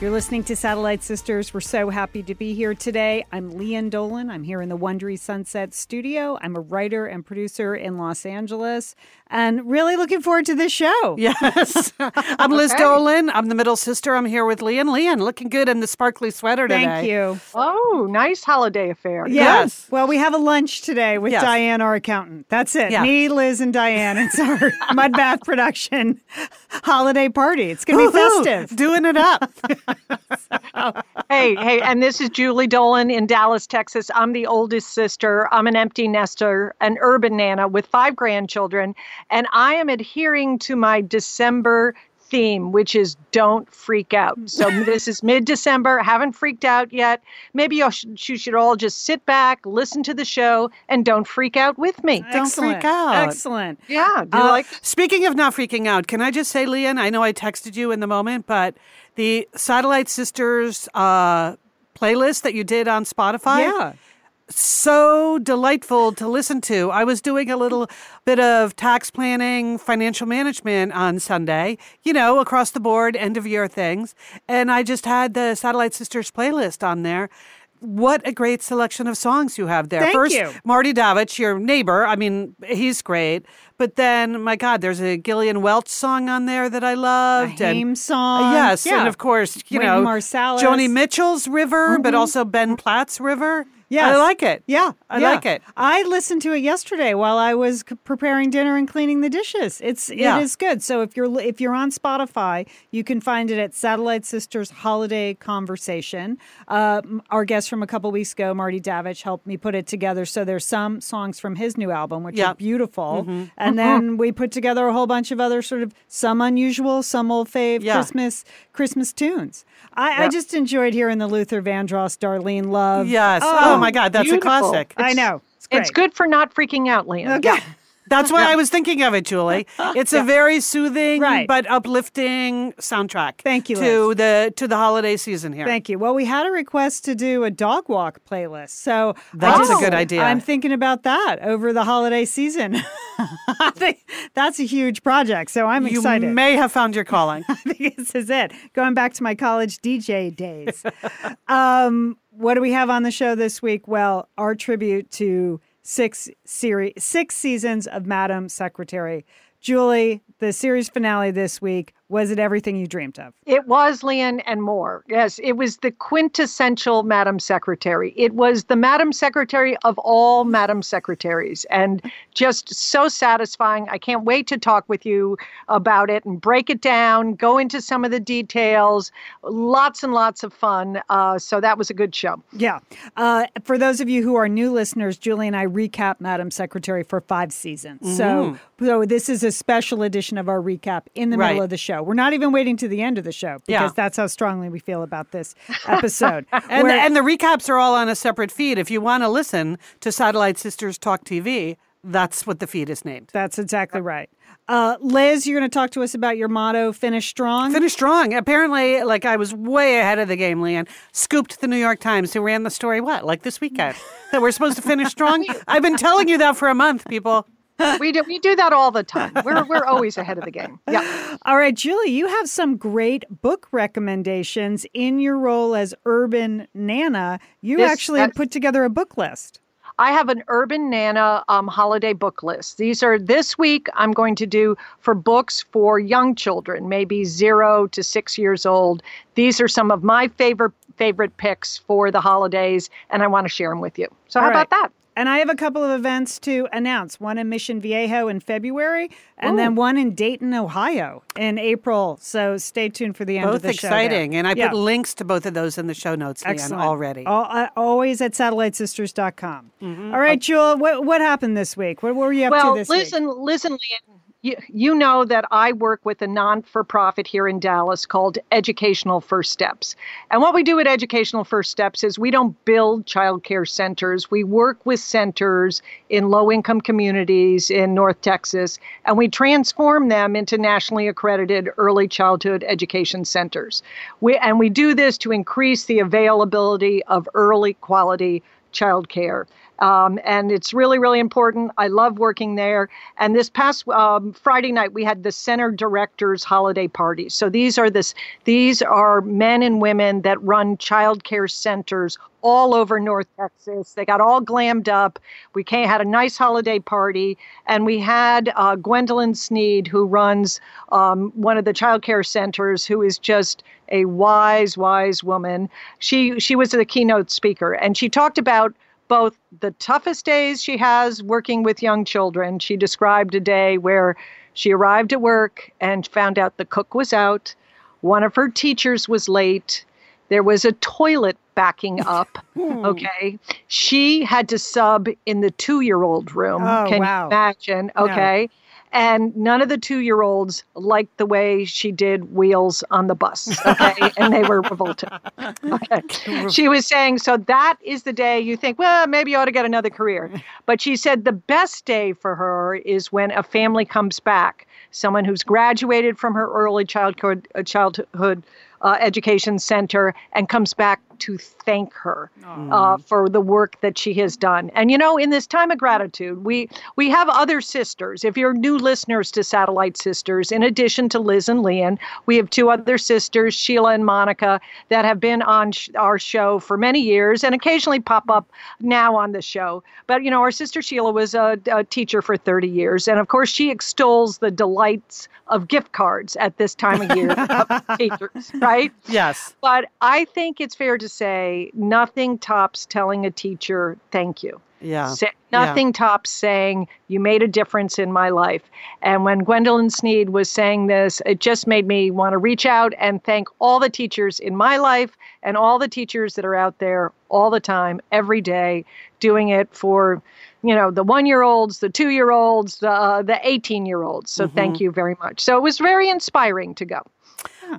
You're listening to Satellite Sisters. We're so happy to be here today. I'm Lian Dolan. I'm here in the Wondery Sunset Studio. I'm a writer and producer in Los Angeles and really looking forward to this show. Yes. I'm Liz Okay. Dolan. I'm the middle sister. I'm here with Lian. Lian, looking good in the sparkly sweater today. Thank you. Oh, nice holiday affair. Yeah. Yes. Well, we have a lunch today with Yes. Diane, our accountant. That's it. Yeah. Me, Liz, and Diane. It's our Mudbath production holiday party. It's going to be Woohoo! festive. Doing it up. Hey, hey, and this is Julie Dolan in Dallas, Texas. I'm the oldest sister. I'm an empty nester, an urban nana with five grandchildren, and I am adhering to my December theme, which is don't freak out. So this is mid-December, haven't freaked out yet. Maybe you should, you should all just sit back, listen to the show, and don't freak out with me. Don't Excellent. freak out. Excellent. Yeah, do you Uh, like Speaking of not freaking out, can I just say, Lian, I know I texted you in the moment, but the Satellite Sisters uh, playlist that you did on Spotify. Yeah. So delightful to listen to. I was doing a little bit of tax planning, financial management on Sunday, you know, across the board, end of year things. And I just had the Satellite Sisters playlist on there. What a great selection of songs you have there. Thank First, you. Marty Davich, your neighbor. I mean, he's great. But then, my God, there's a Gillian Welch song on there that I loved. and- Haim song. Yes, Yeah. and of course, you Wynton know, Marsalis. Joni Mitchell's River, but also Ben Platt's River. Yes. I like it. Yeah, I yeah. like it. I listened to it yesterday while I was preparing dinner and cleaning the dishes. It's Yeah. it is good. So if you're if you're on Spotify, you can find it at Satellite Sisters Holiday Conversation. Uh, our guest from a couple weeks ago, Marty Davich, helped me put it together. So there's some songs from his new album, which Yeah. are beautiful, and Uh-huh. then we put together a whole bunch of other sort of some unusual, some old fave Yeah. Christmas Christmas tunes. I, I just enjoyed hearing the Luther Vandross, Darlene Love. Yes. Oh, oh my God, that's beautiful. a classic. I know. It's great. It's good for not freaking out, Lian. Okay. That's why I was thinking of it, Julie. It's a very soothing Right. but uplifting soundtrack. Thank you, to the to the holiday season here. Thank you. Well, we had a request to do a dog walk playlist. So That's a good idea. I'm thinking about that over the holiday season. I think that's a huge project. So I'm you excited. You may have found your calling. I think this is it. Going back to my college DJ days. um, what do we have on the show this week? Well, our tribute to six series, six seasons of Madam Secretary. Julie, the series finale this week was it everything you dreamed of? It was Lian and more. Yes, it was the quintessential Madam Secretary. It was the Madam Secretary of all Madam Secretaries and just so satisfying. I can't wait to talk with you about it and break it down, go into some of the details. Lots and lots of fun. Uh, so that was a good show. Yeah. Uh, for those of you who are new listeners, Julie and I recap Madam Secretary for five seasons. So, so this is a special edition of our recap in the Right. middle of the show. We're not even waiting to the end of the show because Yeah. that's how strongly we feel about this episode. And, Where- and the recaps are all on a separate feed. If you want to listen to Satellite Sisters Talk TV, that's what the feed is named. that's exactly right. Uh, Liz, you're going to talk to us about your motto, finish strong. Finish strong. Apparently, like I was way ahead of the game, Lian. Scooped the New York Times who ran the story, what, like this weekend? that we're supposed to finish strong? I've been telling you that for a month, people. We do, we do that all the time. We're, we're always ahead of the game. Yeah. All right, Julie, you have some great book recommendations in your role as urban nana. You Yes, actually put together a book list. I have an Urban Nana um, holiday book list. These are this week I'm going to do for books for young children, maybe zero to six years old. These are some of my favorite favorite picks for the holidays, and I want to share them with you. So how All right. about that? And I have a couple of events to announce one in Mission Viejo in February, and then one in Dayton, Ohio in April. So stay tuned for the end of Both the show. there. exciting. And I Yeah. put links to both of those in the show notes, Lian, Excellent. already. Al- uh, always at satellitesisters.com. Mm-hmm. All right, Jewel, what, what happened this week? What were you up well, to this listen, week? listen, Lian. You, you know that I work with a non for profit here in Dallas called Educational First Steps. And what we do at Educational First Steps is we don't build childcare centers. We work with centers in low income communities in North Texas, and we transform them into nationally accredited early childhood education centers. We, and we do this to increase the availability of early quality childcare. Um, and it's really, really important. I love working there. And this past um, Friday night, we had the center directors holiday party. So these are this these are men and women that run childcare centers all over North Texas. They got all glammed up. We came, had a nice holiday party, and we had uh, Gwendolyn Sneed, who runs um, one of the childcare centers, who is just a wise, wise woman. She she was the keynote speaker, and she talked about both the toughest days she has working with young children. She described a day where she arrived at work and found out the cook was out, one of her teachers was late, there was a toilet backing up. Hmm. okay. She had to sub in the two year old room. Oh, Can wow. you imagine? Okay. And none of the two year olds liked the way she did wheels on the bus. Okay. and they were revolted. Okay. She was saying, so that is the day you think, well, maybe you ought to get another career. But she said the best day for her is when a family comes back, someone who's graduated from her early childhood, uh, childhood uh, education center and comes back to thank her uh, for the work that she has done. And you know, in this time of gratitude, we we have other sisters. If you're new listeners to Satellite Sisters, in addition to Liz and Lian, we have two other sisters, Sheila and Monica, that have been on sh- our show for many years and occasionally pop up now on the show. But you know, our sister Sheila was a, a teacher for 30 years, and of course, she extols the delights of gift cards at this time of year of teachers, right? Yes. But I think it's fair to say nothing tops telling a teacher thank you. Yeah. Sa- nothing tops saying you made a difference in my life. And when Gwendolyn Sneed was saying this, it just made me want to reach out and thank all the teachers in my life and all the teachers that are out there all the time, every day, doing it for, you know, the one-year-olds, the two-year-olds, the uh, the 18-year-olds. So mm-hmm. thank you very much. So it was very inspiring to go.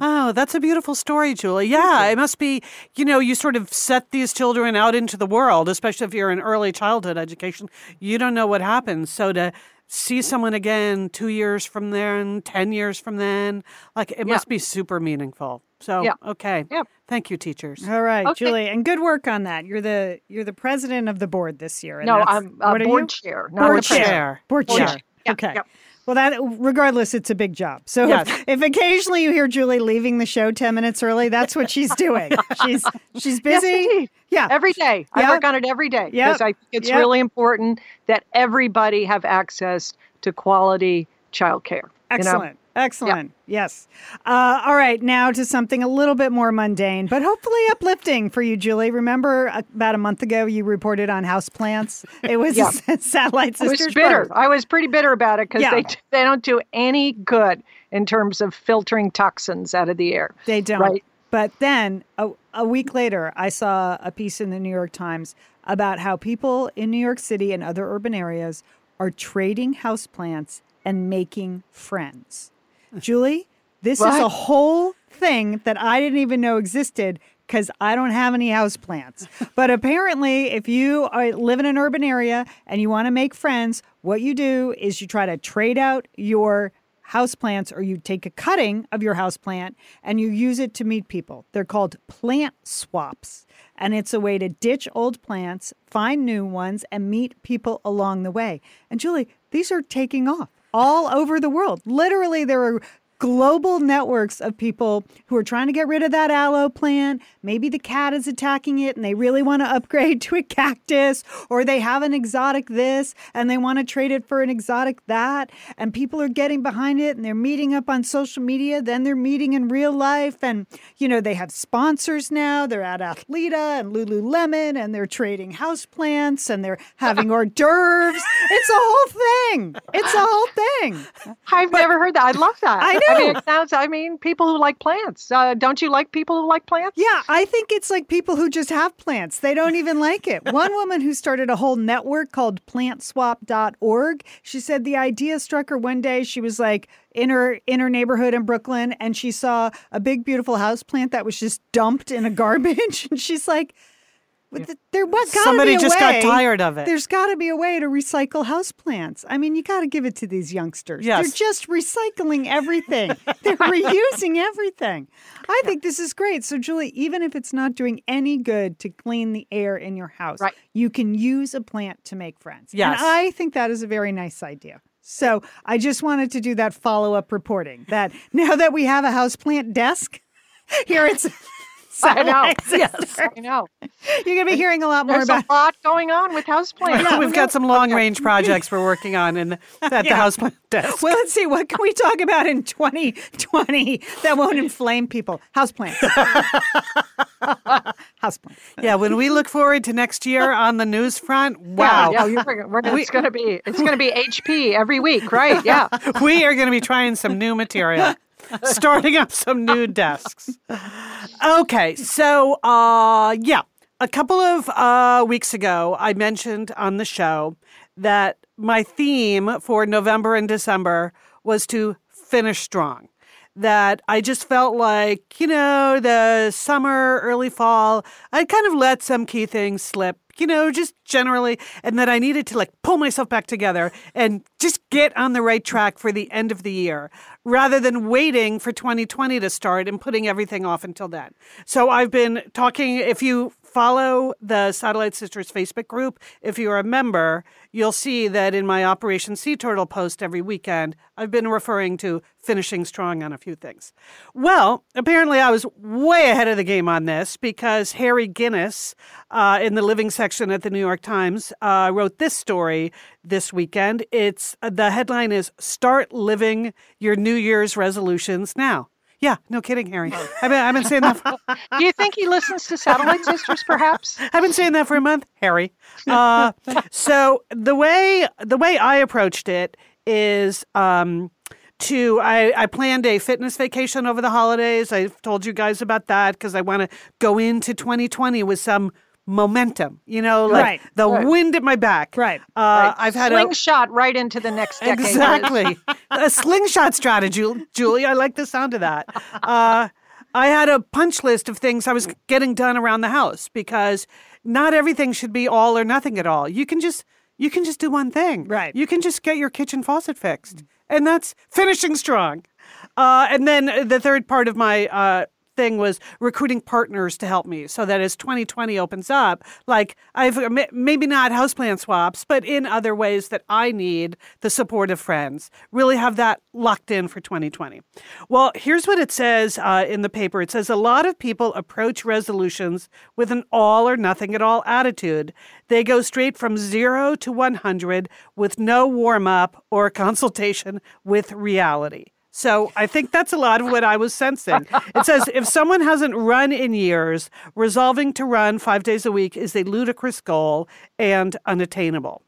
Oh, that's a beautiful story, Julie. Yeah, it must be, you know, you sort of set these children out into the world, especially if you're in early childhood education. You don't know what happens. So to see mm-hmm. someone again two years from then, 10 years from then, like it must be super meaningful. So, Yeah. okay. Yeah. Thank you, teachers. All right, Okay. Julie, and good work on that. You're the you're the president of the board this year. and No, I'm a what are board you? chair, Board chair. Board Board chair. chair. Okay. yeah. Well, that regardless, it's a big job. So Yes. if, if occasionally you hear Julie leaving the show ten minutes early, that's what she's doing. she's she's busy. indeed. yeah. Every day. Yep. I work on it every day Yep. because I think it's Yep. really important that everybody have access to quality childcare. you know? Excellent. Excellent. Yes. Uh, all right. Now to something a little bit more mundane, but hopefully uplifting for you, Julie. Remember uh, about a month ago you reported on houseplants? It was Yeah. Satellite I was bitter. Birth. I was pretty bitter about it because Yeah. they they don't do any good in terms of filtering toxins out of the air. They don't. Right. But then a, a week later, I saw a piece in the New York Times about how people in New York City and other urban areas are trading houseplants and making friends. Julie, this is a whole thing that I didn't even know existed because I don't have any houseplants. but apparently, if you are, live in an urban area and you want to make friends, what you do is you try to trade out your houseplants or you take a cutting of your houseplant and you use it to meet people. They're called plant swaps. And it's a way to ditch old plants, find new ones, and meet people along the way. And Julie, these are taking off all over the world. Literally, there are global networks of people who are trying to get rid of that aloe plant. Maybe the cat is attacking it and they really want to upgrade to a cactus, or they have an exotic this and they want to trade it for an exotic that. And people are getting behind it and they're meeting up on social media. Then they're meeting in real life. And, you know, they have sponsors now. They're at Athleta and Lululemon and they're trading houseplants and they're having hors d'oeuvres. It's a whole thing. It's a whole thing. I've never heard that. I love that. I know. I mean, it sounds. I mean, people who like plants. Uh, don't you like people who like plants? Yeah, I think it's like people who just have plants. They don't even like it. One woman who started a whole network called plantswap.org, she said the idea struck her one day. She was like in her in her neighborhood in Brooklyn and she saw a big beautiful house plant that was just dumped in a garbage and she's like there what Somebody just way, got tired of it. There's got to be a way to recycle houseplants. I mean, you got to give it to these youngsters. Yes. They're just recycling everything. They're reusing everything. I think this is great. So, Julie, even if it's not doing any good to clean the air in your house, Right. you can use a plant to make friends. Yes. And I think that is a very nice idea. So, I just wanted to do that follow up reporting that now that we have a houseplant desk, here it's. I know. Yes, I know. You're going to be hearing a lot more There's about a lot going on with houseplants. We've got some long range projects we're working on in the, at the houseplant house desk. Well, let's see. What can we talk about in 2020 that won't inflame people? Houseplants. Houseplants. yeah, when we look forward to next year on the news front, wow. Yeah, yeah you're, we're, it's going to be it's going to be HP every week, right? Yeah. we are going to be trying some new material, starting up some new desks. Okay, so uh, yeah, a couple of uh, weeks ago, I mentioned on the show that my theme for November and December was to finish strong. That I just felt like, you know, the summer, early fall, I kind of let some key things slip you know, just generally, and that I needed to like pull myself back together and just get on the right track for the end of the year rather than waiting for 2020 to start and putting everything off until then. So I've been talking, if you follow the Satellite Sisters Facebook group, if you're a member, you'll see that in my Operation Sea Turtle post every weekend, I've been referring to finishing strong on a few things. Well, apparently I was way ahead of the game on this because Harry Guinness uh, in the living section at the New York Times uh, wrote this story this weekend. It's the headline is "Start Living Your New Year's Resolutions Now." Yeah, no kidding, Harry. I've been, I've been saying that. For, Do you think he listens to Satellite Sisters, perhaps? I've been saying that for a month, Harry. Uh, so the way the way I approached it is um, to I, I planned a fitness vacation over the holidays. I've told you guys about that because I want to go into 2020 with some momentum. You know, like Right, the right. wind at my back. Right, Uh, Right. I've had a slingshot right into the next decade. Exactly. a slingshot strategy, Julie. I like the sound of that. Uh, I had a punch list of things I was getting done around the house because not everything should be all or nothing at all. You can just you can just do one thing. Right. You can just get your kitchen faucet fixed, and that's finishing strong. Uh, and then the third part of my uh, thing was recruiting partners to help me so that as 2020 opens up, like I've maybe not houseplant swaps, but in other ways that I need the support of friends, really have that locked in for 2020. Well, here's what it says uh, in the paper it says a lot of people approach resolutions with an all or nothing at all attitude. They go straight from zero to 100 with no warm up or consultation with reality. So I think that's a lot of what I was sensing. It says if someone hasn't run in years, resolving to run five days a week is a ludicrous goal and unattainable.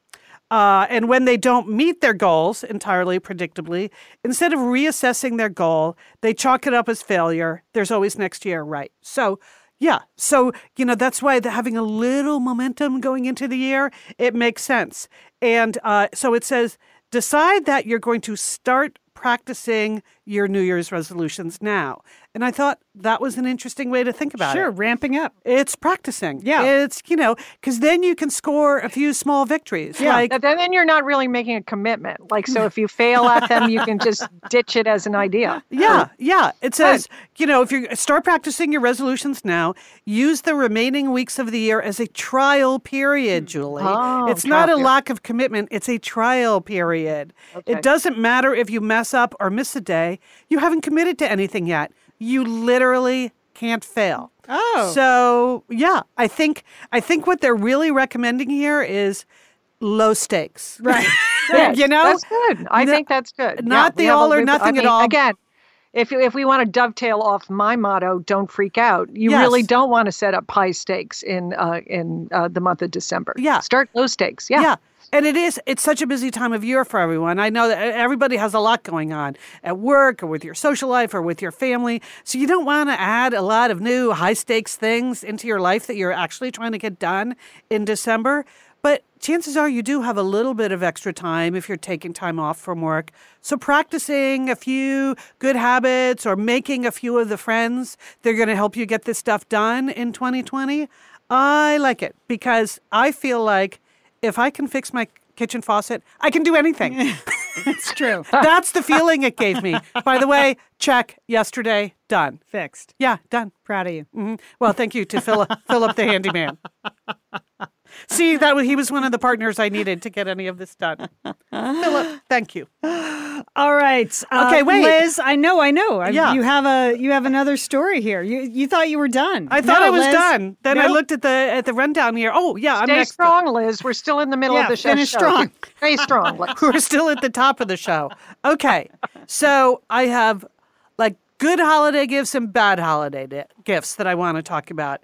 Uh, and when they don't meet their goals entirely predictably, instead of reassessing their goal, they chalk it up as failure. There's always next year, right? So, yeah. So, you know, that's why having a little momentum going into the year, it makes sense. And uh, so it says, decide that you're going to start practicing your New Year's resolutions now. And I thought that was an interesting way to think about Sure, it. Sure, ramping up. It's practicing. Yeah. It's, you know, because then you can score a few small victories. Yeah. Like, But then, then you're not really making a commitment. Like, so if you fail at them, you can just ditch it as an idea. Yeah, yeah. It says, you know, if you start practicing your resolutions now, use the remaining weeks of the year as a trial period, mm. Julie. Oh, it's not a period. lack of commitment, it's a trial period. Okay. It doesn't matter if you mess up or miss a day, you haven't committed to anything yet. You literally can't fail. Oh. So, yeah, I think I think what they're really recommending here is low stakes. Right. You know? that's good. I No- think that's good. not we the all or nothing I at all. Again, if if we want to dovetail off my motto, "Don't freak out," you Yes. really don't want to set up high stakes in uh, in uh, the month of December. Yeah. start low stakes. Yeah. Yeah. And it is, it's such a busy time of year for everyone. I know that everybody has a lot going on at work or with your social life or with your family. So you don't want to add a lot of new high stakes things into your life that you're actually trying to get done in December. But chances are you do have a little bit of extra time if you're taking time off from work. So practicing a few good habits or making a few of the friends that are going to help you get this stuff done in 2020, I like it because I feel like if I can fix my kitchen faucet, I can do anything. It's true. That's the feeling it gave me. By the way, check yesterday, done. Fixed. Yeah, done. Proud of you. hmm Well, thank you to Philip, Philip the handyman. See, that was, he was one of the partners I needed to get any of this done. Philip, thank you. All right. Uh, Okay, wait. Liz. I know. I know. Yeah. You have a you have another story here. You you thought you were done. I thought No, I was Liz. done. Then I looked at the at the rundown here. Oh, yeah, I'm Stay next. strong, Liz. We're still in the middle Yeah, of the show. finish strong. Stay strong. Liz. We're still at the top of the show. Okay. So I have like good holiday gifts and bad holiday di- gifts that I want to talk about.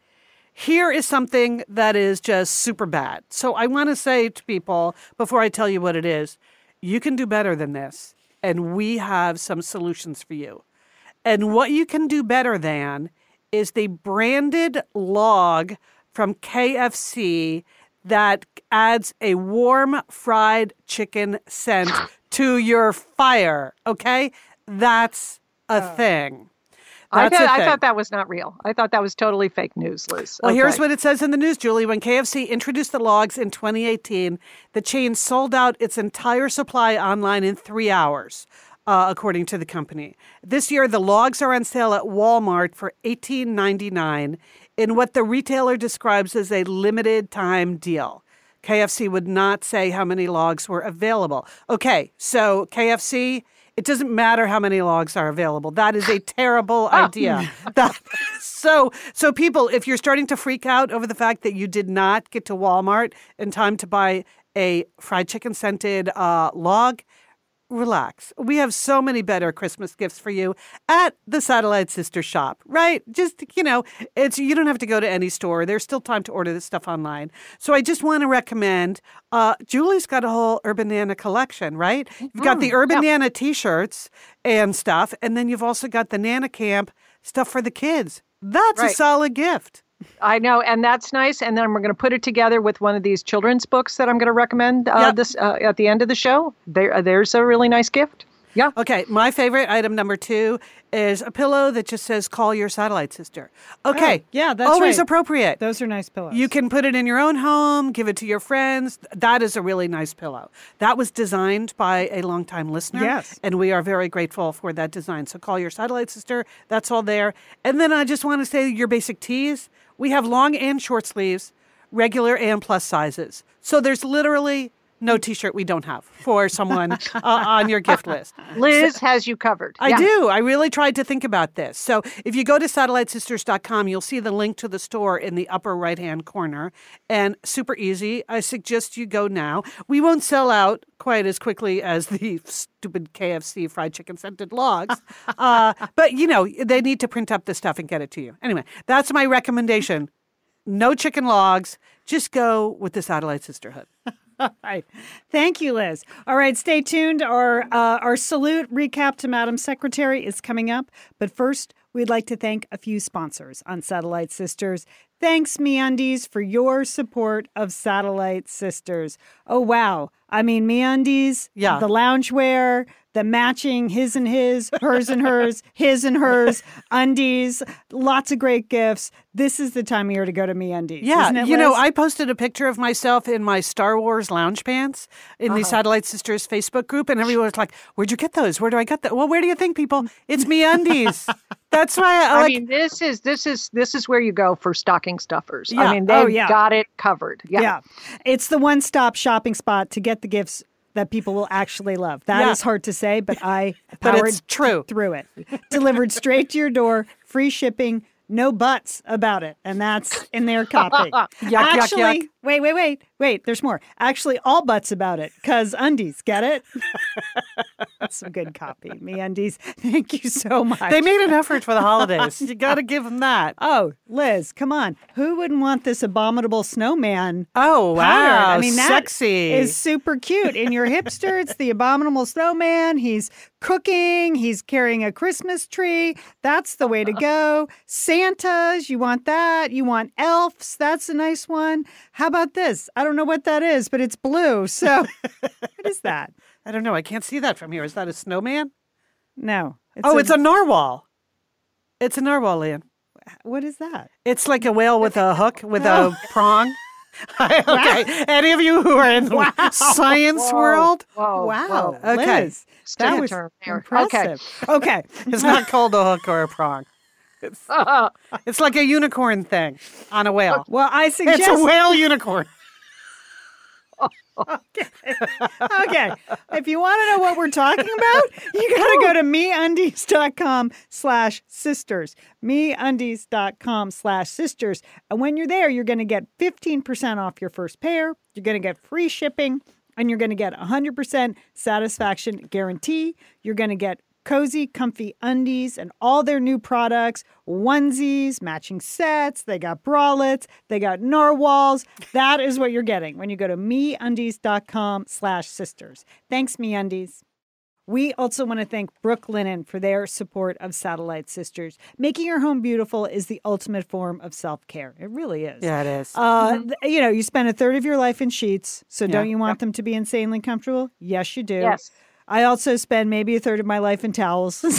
Here is something that is just super bad. So I want to say to people before I tell you what it is, you can do better than this. And we have some solutions for you. And what you can do better than is the branded log from KFC that adds a warm fried chicken scent to your fire. Okay? That's a oh. thing. I, thought, I thought that was not real. I thought that was totally fake news, Liz. Well, here's what it says in the news, Julie. When KFC introduced the logs in 2018, the chain sold out its entire supply online in three hours, uh, according to the company. This year, the logs are on sale at Walmart for $18.99 in what the retailer describes as a limited time deal. KFC would not say how many logs were available. Okay, so KFC, it doesn't matter how many logs are available. That is a terrible idea. That, so, so people, if you're starting to freak out over the fact that you did not get to Walmart in time to buy a fried chicken scented uh, log, relax. We have so many better Christmas gifts for you at the Satellite Sister shop, right? Just, you know, it's you don't have to go to any store. There's still time to order this stuff online. So I just want to recommend uh Julie's got a whole Urban Nana collection, right? You've got the Urban Nana t-shirts and stuff, and then you've also got the Nana Camp stuff for the kids. That's a solid gift. I know, and that's nice. And then we're going to put it together with one of these children's books that I'm going to recommend uh, Yep. this uh, at the end of the show. There, uh, there's a really nice gift. Yeah. Okay, my favorite item number two is a pillow that just says "Call your satellite sister." Okay, Oh, yeah, that's always right. appropriate. Those are nice pillows. You can put it in your own home, give it to your friends. That is a really nice pillow. That was designed by a longtime listener. Yes. And we are very grateful for that design. So call your satellite sister. That's all there. And then I just want to say your basic tees. We have long and short sleeves, regular and plus sizes. So there's literally no t shirt we don't have for someone uh, on your gift list. Liz has you covered. I Yeah. do. I really tried to think about this. So if you go to satellitesisters.com, you'll see the link to the store in the upper right hand corner. And super easy. I suggest you go now. We won't sell out quite as quickly as the stupid KFC fried chicken scented logs. uh, but, you know, they need to print up the stuff and get it to you. Anyway, that's my recommendation. No chicken logs. Just go with the satellite sisterhood. All right. Thank you, Liz. All right, stay tuned. Our uh, our salute recap to Madam Secretary is coming up. But first, we'd like to thank a few sponsors on Satellite Sisters. Thanks, MeUndies, for your support of Satellite Sisters. Oh wow! I mean, MeUndies, Yeah. the loungewear, the matching his and his, hers and hers, his and hers, undies, lots of great gifts. This is the time of year to go to MeUndies. Yeah, isn't it, you know, I posted a picture of myself in my Star Wars lounge pants in Uh-huh. the Satellite Sisters Facebook group, and everyone was like, "Where'd you get those? Where do I get that?" Well, where do you think, people? It's me undies. That's why I, I like. mean, this is this is this is where you go for stocking stuffers. Yeah. I mean, Oh, they've yeah. got it covered. Yeah. Yeah. It's the one stop shopping spot to get the gifts that people will actually love. That is Yeah. hard to say, but I But powered it's true. through it. Delivered straight to your door, free shipping, no buts about it. And that's in their copy. Yuck, yuck, Actually, yuck. wait, wait, wait, wait, there's more. Actually, all buts about it, because undies, get it? That's some good copy. Me undies. Thank you so much. They made an effort for the holidays. you got to give them that. Oh, Liz, come on. Who wouldn't want this abominable snowman? Oh, wow. pattern? I mean, that sexy. is super cute. In your hipster, it's the abominable snowman. He's cooking. He's carrying a Christmas tree. That's the way to go. Santas, you want that. You want elves. That's a nice one. How about this? I don't know what that is, but it's blue. So, what is that? I don't know. I can't see that from here. Is that a snowman? No. oh, it's a narwhal. It's a narwhal, Lian. What is that? It's like a whale with a hook with a oh. prong. okay. Any of you who are in the science world? Whoa, Wow. whoa. Okay. Liz, that was term there. Okay. Okay. It's not called a hook or a prong. It's, it's like a unicorn thing on a whale. Well, I suggest It's a whale unicorn. Okay. okay. If you want to know what we're talking about, you got to go to meundies.com slash sisters. Meundies.com slash sisters. And when you're there, you're going to get 15% off your first pair. You're going to get free shipping and you're going to get 100% satisfaction guarantee. You're going to get cozy, comfy undies and all their new products, onesies, matching sets. They got bralettes, they got narwhals. That is what you're getting when you go to meundies.com slash sisters. Thanks, MeUndies. We also want to thank Brooklinen for their support of Satellite Sisters. Making your home beautiful is the ultimate form of self care. It really is. Yeah, it is. Uh, th- You know, you spend a third of your life in sheets, so Yeah. don't you want them to be insanely comfortable? Yes, you do. Yes. I also spend maybe a third of my life in towels. so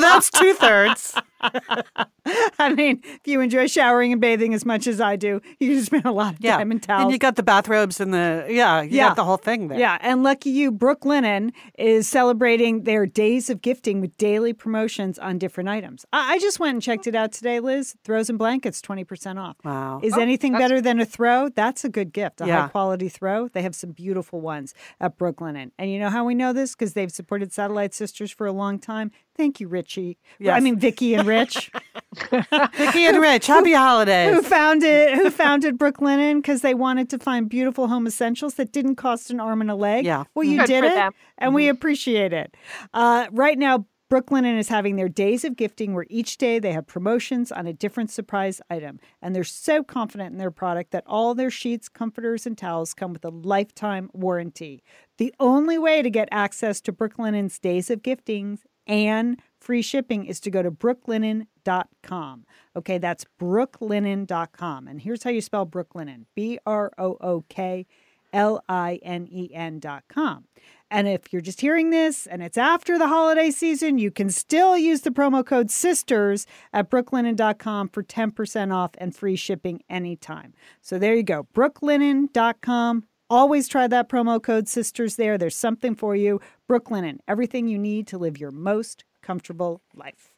that's two thirds. I mean, if you enjoy showering and bathing as much as I do, you can spend a lot of Yeah. time in towels. And you got the bathrobes and the, yeah, you Yeah. got the whole thing there. Yeah, and lucky you, Brooklinen is celebrating their days of gifting with daily promotions on different items. I, I just went and checked it out today, Liz. Throws and blankets, 20% off. Wow. Is oh, anything better than a throw? That's a good gift, a Yeah. high quality throw. They have some beautiful ones at Brooklinen. And you know how we know this? Because they've supported Satellite Sisters for a long time. Thank you, Richie. I mean, Vicky and Rich. Vicky and Rich, happy holidays. who founded who founded Brooklinen because they wanted to find beautiful home essentials that didn't cost an arm and a leg. Yeah. Well, you Good did it, them. and we appreciate it. Uh, right now. Brooklinen is having their days of gifting where each day they have promotions on a different surprise item. And they're so confident in their product that all their sheets, comforters, and towels come with a lifetime warranty. The only way to get access to Brooklinen's days of giftings and free shipping is to go to brooklinen.com. Okay, that's brooklinen.com. And here's how you spell Brooklinen B R O O K L I N E N.com. And if you're just hearing this and it's after the holiday season, you can still use the promo code SISTERS at brooklinen.com for 10% off and free shipping anytime. So there you go, brooklinen.com. Always try that promo code SISTERS there. There's something for you. Brooklinen, everything you need to live your most comfortable life.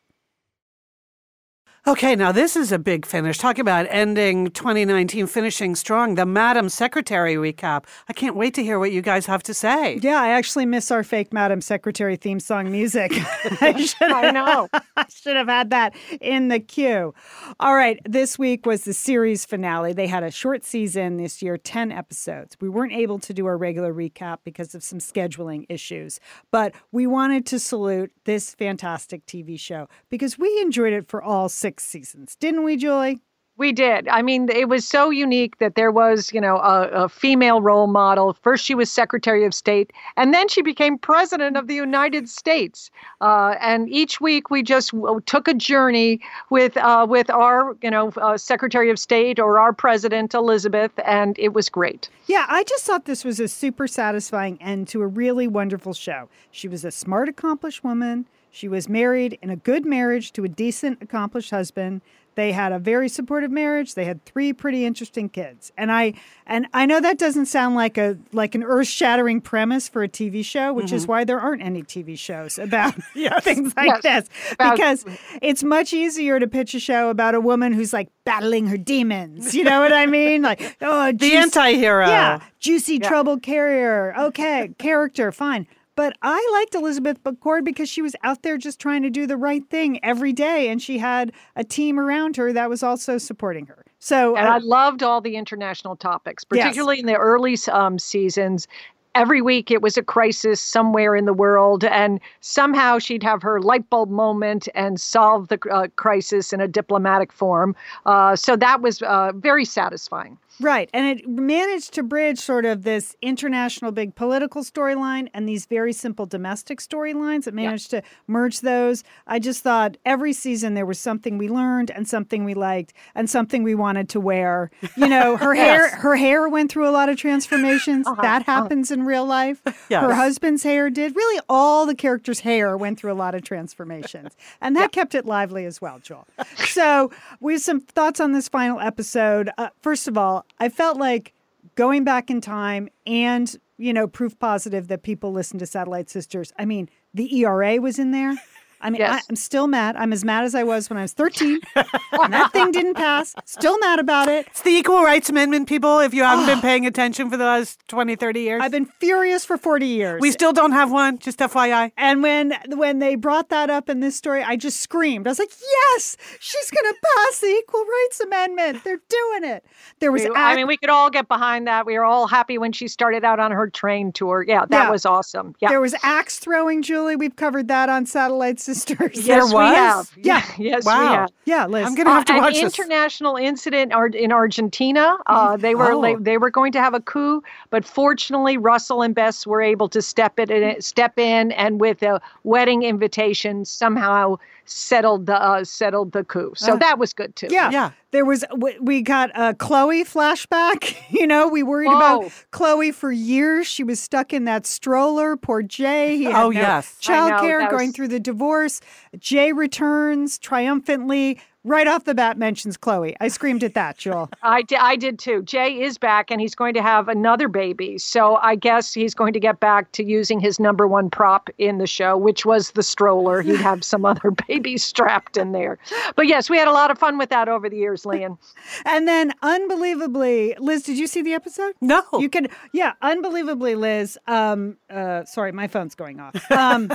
Okay, now this is a big finish. Talk about ending 2019, finishing strong. The Madam Secretary recap. I can't wait to hear what you guys have to say. Yeah, I actually miss our fake Madam Secretary theme song music. I, should I know. I should have had that in the queue. All right, this week was the series finale. They had a short season this year, 10 episodes. We weren't able to do our regular recap because of some scheduling issues, but we wanted to salute this fantastic TV show because we enjoyed it for all six seasons, didn't we, Julie? We did. I mean, it was so unique that there was, you know, a, a, female role model. First, she was Secretary of State, and then she became President of the United States. Uh, and each week, we just w- took a journey with uh, with our, you know, uh, Secretary of State or our President Elizabeth, and it was great. Yeah, I just thought this was a super satisfying end to a really wonderful show. She was a smart, accomplished woman. She was married in a good marriage to a decent, accomplished husband. They had a very supportive marriage. They had three pretty interesting kids. And I and I know that doesn't sound like a like an earth-shattering premise for a TV show, which is mm-hmm. why there aren't any TV shows about things like Yes. this. About- because it's much easier to pitch a show about a woman who's like battling her demons. You know what I mean? Like, oh, The juice- anti hero. yeah, juicy trouble carrier. Okay, character, fine. But I liked Elizabeth McCord because she was out there just trying to do the right thing every day, and she had a team around her that was also supporting her. So And uh, I loved all the international topics, Yes. particularly in the early um, seasons. every week it was a crisis somewhere in the world, and somehow she'd have her light bulb moment and solve the uh, crisis in a diplomatic form. Uh, so that was uh, very satisfying. Right. And it managed to bridge sort of this international big political storyline and these very simple domestic storylines. It managed yeah. to merge those. I just thought every season there was something we learned and something we liked and something we wanted to wear. You know, her yes. hair her hair went through a lot of transformations. Uh-huh. That uh-huh. happens uh-huh. in real life. Yes. Her husband's hair did. Really all the characters' hair went through a lot of transformations. And that kept it lively as well, Joel. so, we have some thoughts on this final episode. Uh, first of all, I felt like going back in time and, you know, proof positive that people listen to Satellite Sisters. I mean, the ERA was in there. I mean, yes. I, am still mad. I'm as mad as I was when I was 13. and that thing didn't pass. Still mad about it. It's the Equal Rights Amendment, people, if you haven't been ah. paying attention for the last 20, 30 years. I've been furious for 40 years. We still don't have one, just FYI. And when when they brought that up in this story, I just screamed. I was like, yes, she's going to pass the Equal Rights Amendment. They're doing it. There was. I mean, we could all get behind that. We were all happy when she started out on her train tour. Yeah, that yeah. was awesome. Yeah. There was axe throwing, Julie. We've covered that on Satellite Sisters. Yes, was? we have. Yeah. yes, wow. we have. Yeah, Liz. I'm going to have to uh, watch an this. international incident in Argentina. Uh, they were oh. they were going to have a coup, but fortunately, Russell and Bess were able to step it step in, and with a wedding invitation, somehow settled the uh, settled the coup. So uh, that was good too. Yeah, yeah. There was we got a Chloe flashback. You know, we worried about Chloe for years. She was stuck in that stroller. Poor Jay. He had oh no yes, childcare, going through the divorce. Jay returns triumphantly right off the bat mentions Chloe. I screamed at that, Joel. I, d- I did too. Jay is back and he's going to have another baby. So I guess he's going to get back to using his number one prop in the show, which was the stroller. He'd have some other baby strapped in there. But yes, we had a lot of fun with that over the years, Lian. and then unbelievably, Liz, did you see the episode? No. You can, yeah, unbelievably, Liz. Um, uh, sorry, my phone's going off. Um,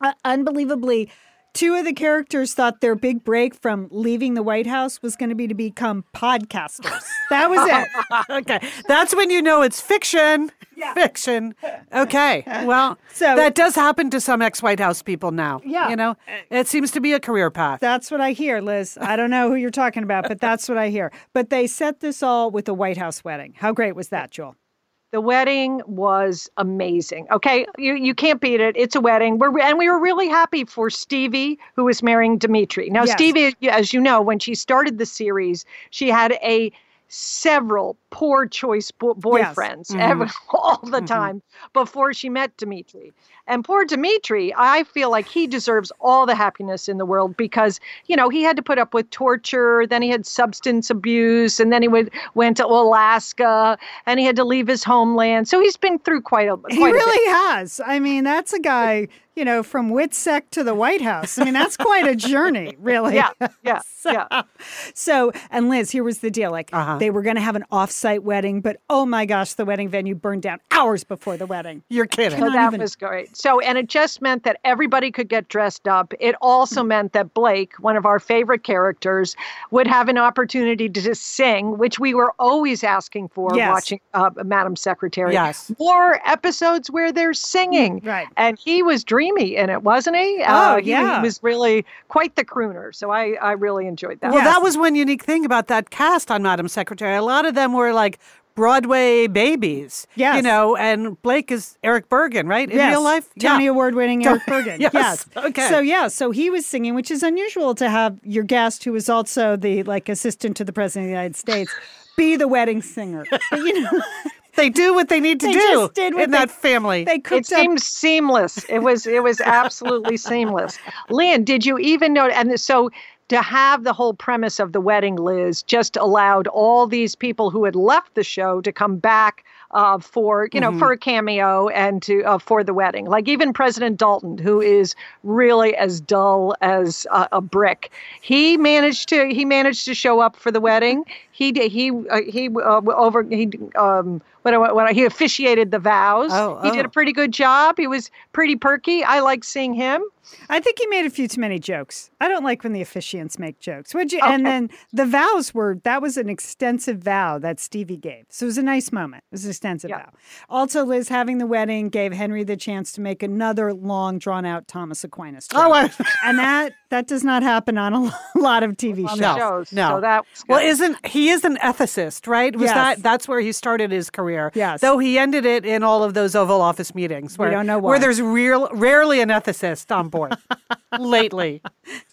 uh, unbelievably, two of the characters thought their big break from leaving the White House was going to be to become podcasters. That was it. okay. That's when you know it's fiction. Yeah. Fiction. Okay. Well, so that does happen to some ex White House people now. Yeah. You know, it seems to be a career path. That's what I hear, Liz. I don't know who you're talking about, but that's what I hear. But they set this all with a White House wedding. How great was that, Joel? The wedding was amazing. Okay, you, you can't beat it. It's a wedding. We're and we were really happy for Stevie, who was marrying Dmitri. Now, yes. Stevie, as you know, when she started the series, she had a several poor choice bo- boyfriends yes. mm-hmm. all the mm-hmm. time before she met Dmitri. And poor Dmitri, I feel like he deserves all the happiness in the world because, you know, he had to put up with torture, then he had substance abuse, and then he would, went to Alaska and he had to leave his homeland. So he's been through quite a quite He really has. I mean, that's a guy you know, from WITSEC to the White House. I mean, that's quite a journey, really. Yeah, yeah, so, yeah. So, and Liz, here was the deal. Like, uh-huh. they were going to have an off-site wedding, but oh my gosh, the wedding venue burned down hours before the wedding. You're kidding. So that even... was great. So, and it just meant that everybody could get dressed up. It also meant that Blake, one of our favorite characters, would have an opportunity to sing, which we were always asking for yes. watching uh, Madam Secretary. Yes. More episodes where they're singing. Right. And he was dreamy in it, wasn't he? Oh, uh, yeah. He was really quite the crooner. So I, I really enjoyed that. Well, yes. that was one unique thing about that cast on Madam Secretary. A lot of them were like Broadway babies. Yes. You know, and Blake is Erich Bergen, right? In yes. real life? Tony yeah. Award winning Erich Bergen. yes. yes. Okay. So yeah, so he was singing, which is unusual to have your guest who is also the like assistant to the President of the United States be the wedding singer. But, you know they do what they need to they do in they, that family. They it seemed seamless. It was it was absolutely seamless. Lynn, did you even know? And so to have the whole premise of the wedding, Liz, just allowed all these people who had left the show to come back uh, for you know mm-hmm. for a cameo and to uh, for the wedding. Like even President Dalton, who is really as dull as a, a brick, he managed to he managed to show up for the wedding. He did he uh, he uh, over he um when, when he officiated the vows. Oh, he oh. did a pretty good job. He was pretty perky. I like seeing him. I think he made a few too many jokes. I don't like when the officiants make jokes. Would you? Okay. And then the vows were that was an extensive vow that Stevie gave. So it was a nice moment. It was an extensive yeah. vow. Also, Liz having the wedding gave Henry the chance to make another long, drawn out Thomas Aquinas. Joke. Oh, I... and that that does not happen on a lot of TV shows. No, no. So that well, isn't he is an ethicist, right? Was yes. that that's where he started his career? Yes. Though he ended it in all of those Oval Office meetings. Where, we don't know why. Where there's real, rarely an ethicist on board lately.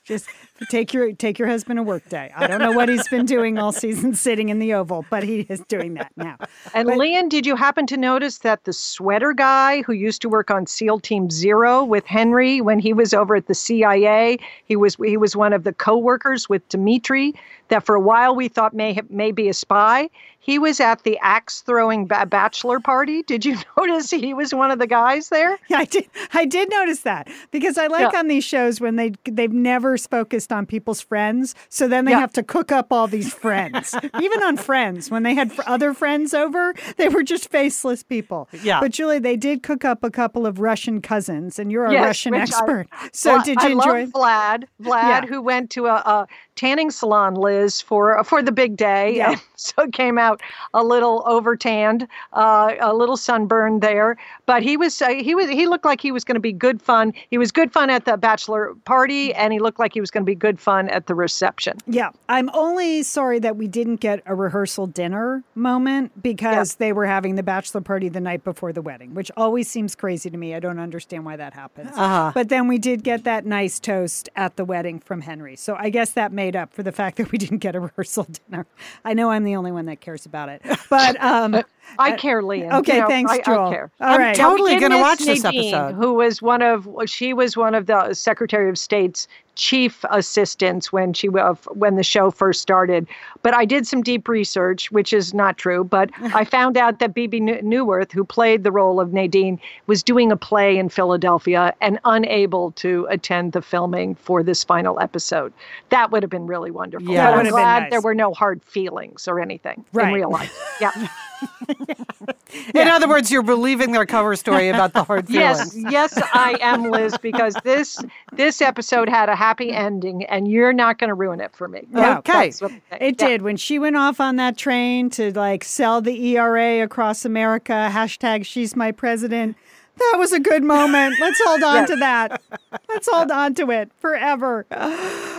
Just take your take your husband a work day. I don't know what he's been doing all season sitting in the Oval, but he is doing that now. And but, Lian, did you happen to notice that the sweater guy who used to work on SEAL Team Zero with Henry when he was over at the CIA, he was he was one of the co-workers with Dmitri that for a while we thought may may be a spy. He was at the axe throwing bachelor party. Did you notice he was one of the guys there? Yeah, I did. I did notice that because I like yeah. on these shows when they they've never focused on people's friends, so then they yeah. have to cook up all these friends. Even on Friends, when they had other friends over, they were just faceless people. Yeah. But Julie, they did cook up a couple of Russian cousins, and you're a yes, Russian expert. I, so well, did you I enjoy? Vlad, Vlad, yeah. who went to a, a tanning salon, Liz, for for the big day. Yeah. so it came out a little over tanned, uh, a little sunburned there. But he was uh, he was he looked like he was going to be good fun. He was good fun at the bachelor party, and he looked like he was going to be good fun at the reception. Yeah, I'm only sorry that we didn't get a rehearsal dinner moment because yeah. they were having the bachelor party the night before the wedding, which always seems crazy to me. I don't understand why that happens. Uh-huh. But then we did get that nice toast at the wedding from Henry, so I guess that made up for the fact that we didn't get a rehearsal dinner. I know I'm the only one that cares about it, but um, I care, Lian. Okay, you know, thanks, I, Joel. I care. All I'm totally going to watch Nadine, this episode. Who was one of she was one of the Secretary of State's chief assistants when she when the show first started. But I did some deep research, which is not true. But I found out that Bebe Neuwirth, who played the role of Nadine, was doing a play in Philadelphia and unable to attend the filming for this final episode. That would have been really wonderful. Yeah, but I'm glad nice. there were no hard feelings or anything right. in real life. Yeah. In other words, you're believing their cover story about the hard feelings. Yes, yes, I am, Liz, because this this episode had a happy ending, and you're not going to ruin it for me. No, okay, it yeah. did when she went off on that train to like sell the ERA across America. Hashtag She's My President. That was a good moment. Let's hold on yes. to that. Let's hold on to it forever.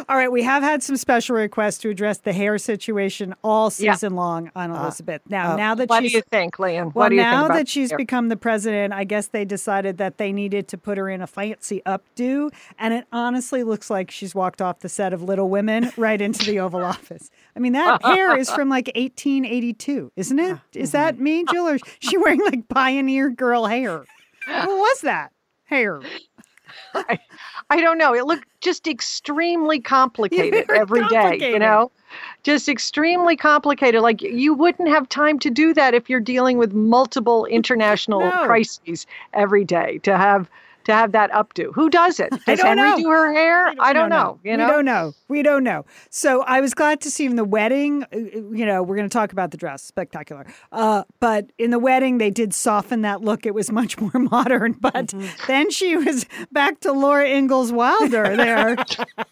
All right, we have had some special requests to address the hair situation all season yeah. long on uh, Elizabeth. Now, uh, now that what she's do you think, Lian? Well, now that she's hair? become the president, I guess they decided that they needed to put her in a fancy updo, and it honestly looks like she's walked off the set of Little Women right into the Oval Office. I mean, that hair is from like 1882, isn't it? Is that me, Jill, or is she wearing like pioneer girl hair? What was that hair? I, I, don't know. It looked just extremely complicated every complicated. day. You know, just extremely complicated. Like you wouldn't have time to do that if you're dealing with multiple international no. crises every day. To have to have that updo. Who does it? Does Henry know. do her hair? I don't, I don't know. know. You know? We don't know. We don't know. So I was glad to see in the wedding. Uh, you know, we're going to talk about the dress, spectacular. Uh, but in the wedding, they did soften that look. It was much more modern. But mm-hmm. then she was back to Laura Ingalls Wilder there.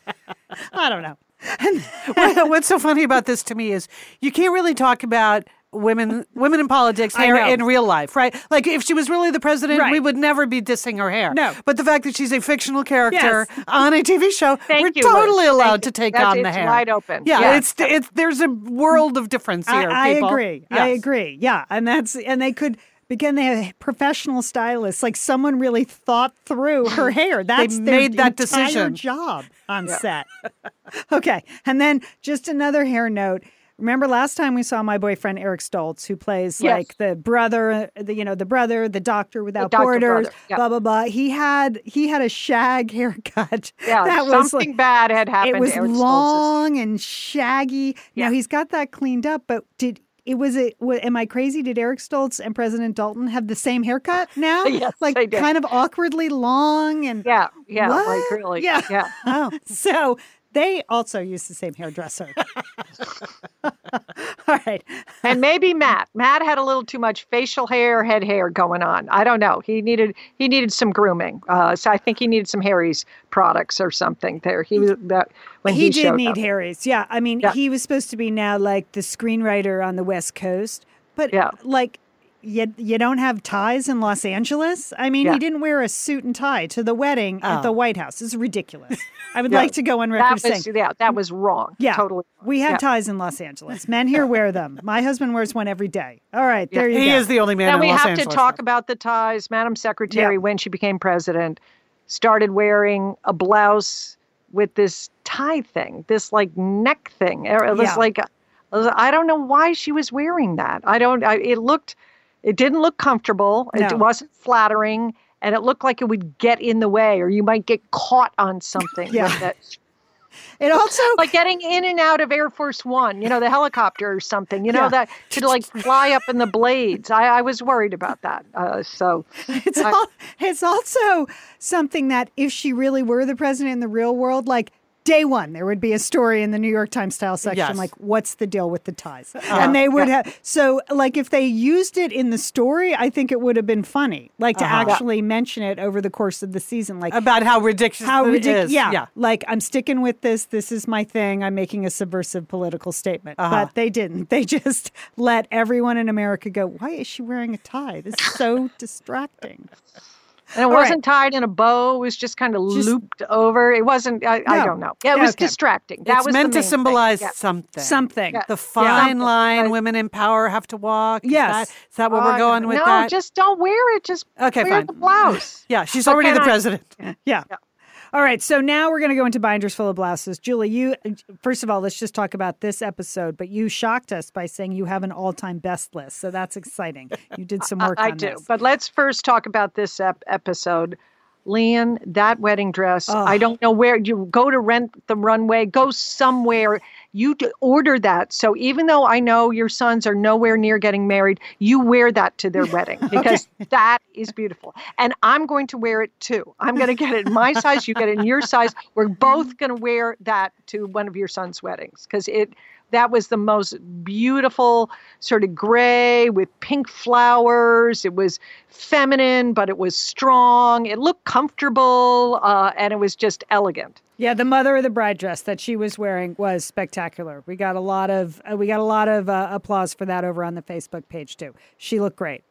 I don't know. What's so funny about this to me is you can't really talk about women women in politics hair in real life, right? Like if she was really the president, right. we would never be dissing her hair. No. But the fact that she's a fictional character yes. on a TV show, Thank we're you, totally Liz. allowed Thank to take on the hair. wide open. Yeah, yeah. it's it's there's a world of difference here. I, I people. agree. Yes. I agree. Yeah, and that's and they could Again, they have professional stylists. Like someone really thought through her hair. That's they their made that entire decision. job on yeah. set. okay, and then just another hair note. Remember last time we saw my boyfriend Eric Stoltz, who plays yes. like the brother, the you know the brother, the doctor without the doctor borders, yeah. blah blah blah. He had he had a shag haircut. Yeah, that something like, bad had happened. It was long and shaggy. Yeah. Now he's got that cleaned up, but did it was it am I crazy? Did Eric Stoltz and President Dalton have the same haircut now? yes, like kind of awkwardly long and yeah, yeah, what? like really, yeah, yeah. oh, so they also use the same hairdresser. All right. and maybe Matt. Matt had a little too much facial hair, head hair going on. I don't know. He needed he needed some grooming. Uh, so I think he needed some Harry's products or something. There, he was that when he, he did need up. Harry's. Yeah, I mean, Yeah. he was supposed to be now like the screenwriter on the West Coast, but Yeah. like. You, you don't have ties in Los Angeles? I mean, Yeah. he didn't wear a suit and tie to the wedding at Oh. the White House. This is ridiculous. I would Yeah. like to go on record That saying, was yeah, that was wrong. yeah, totally. wrong. we have Yeah. ties in Los Angeles. Men here wear them. My husband wears one every day. All right, there you He go. He is the only man And in we Los have Angeles. to talk though. about the ties. Madam Secretary, Yeah. when she became president, started wearing a blouse with this tie thing, this like neck thing. It was Yeah. like, I don't know why she was wearing that. I don't. I, it looked, it didn't look comfortable. No. It wasn't flattering, and it looked like it would get in the way, or you might get caught on something. Yeah. with it. it also like getting in and out of Air Force One, you know, the helicopter or something, you know, Yeah. that could like fly up in the blades. I, I was worried about that. Uh, so It's I- al- it's also something that if she really were the president in the real world, like day one, there would be a story in the New York Times style section, Yes. like what's the deal with the ties, and they would yeah. have. So, like if they used it in the story, I think it would have been funny, like to Uh-huh. actually mention it over the course of the season, like. about how ridiculous how ridiculous! Yeah, yeah. like I'm sticking with this. This is my thing. I'm making a subversive political statement, Uh-huh. but they didn't. They just let everyone in America go. Why is she wearing a tie? This is so distracting. And it right. wasn't tied in a bow; it was just kind of Just- looped over. It wasn't. I, I don't know. Yeah, it was Okay. distracting. That it's was meant to main thing. symbolize Yeah. something. Something. Yeah. The fine Something. line Right. women in power have to walk. Is Yes. that- Is that, what we're Uh, going with no, that? just don't wear it. Just Okay, wear fine. the blouse. yeah, she's But already can the I- president. Yeah. All right. So now we're going to go into binders full of blouses. Julie, you, first of all, let's just talk about this episode, but you shocked us by saying you have an all time best list. So that's exciting. You did some work I on do. this. But let's first talk about this ep- episode. Lian, that wedding dress. I don't know where you go to rent the runway, go somewhere. You order that. So even though I know your sons are nowhere near getting married, you wear that to their wedding because that is beautiful. And I'm going to wear it too. I'm going to get it in my size, you get it in your size. We're both going to wear that to one of your sons' weddings because it that was the most beautiful sort of gray with pink flowers. It was feminine, but it was strong. It looked comfortable, uh, and it was just elegant. yeah, the mother of the bride dress that she was wearing was spectacular. We got a lot of uh, we got a lot of uh, applause for that over on the Facebook page too. She looked great.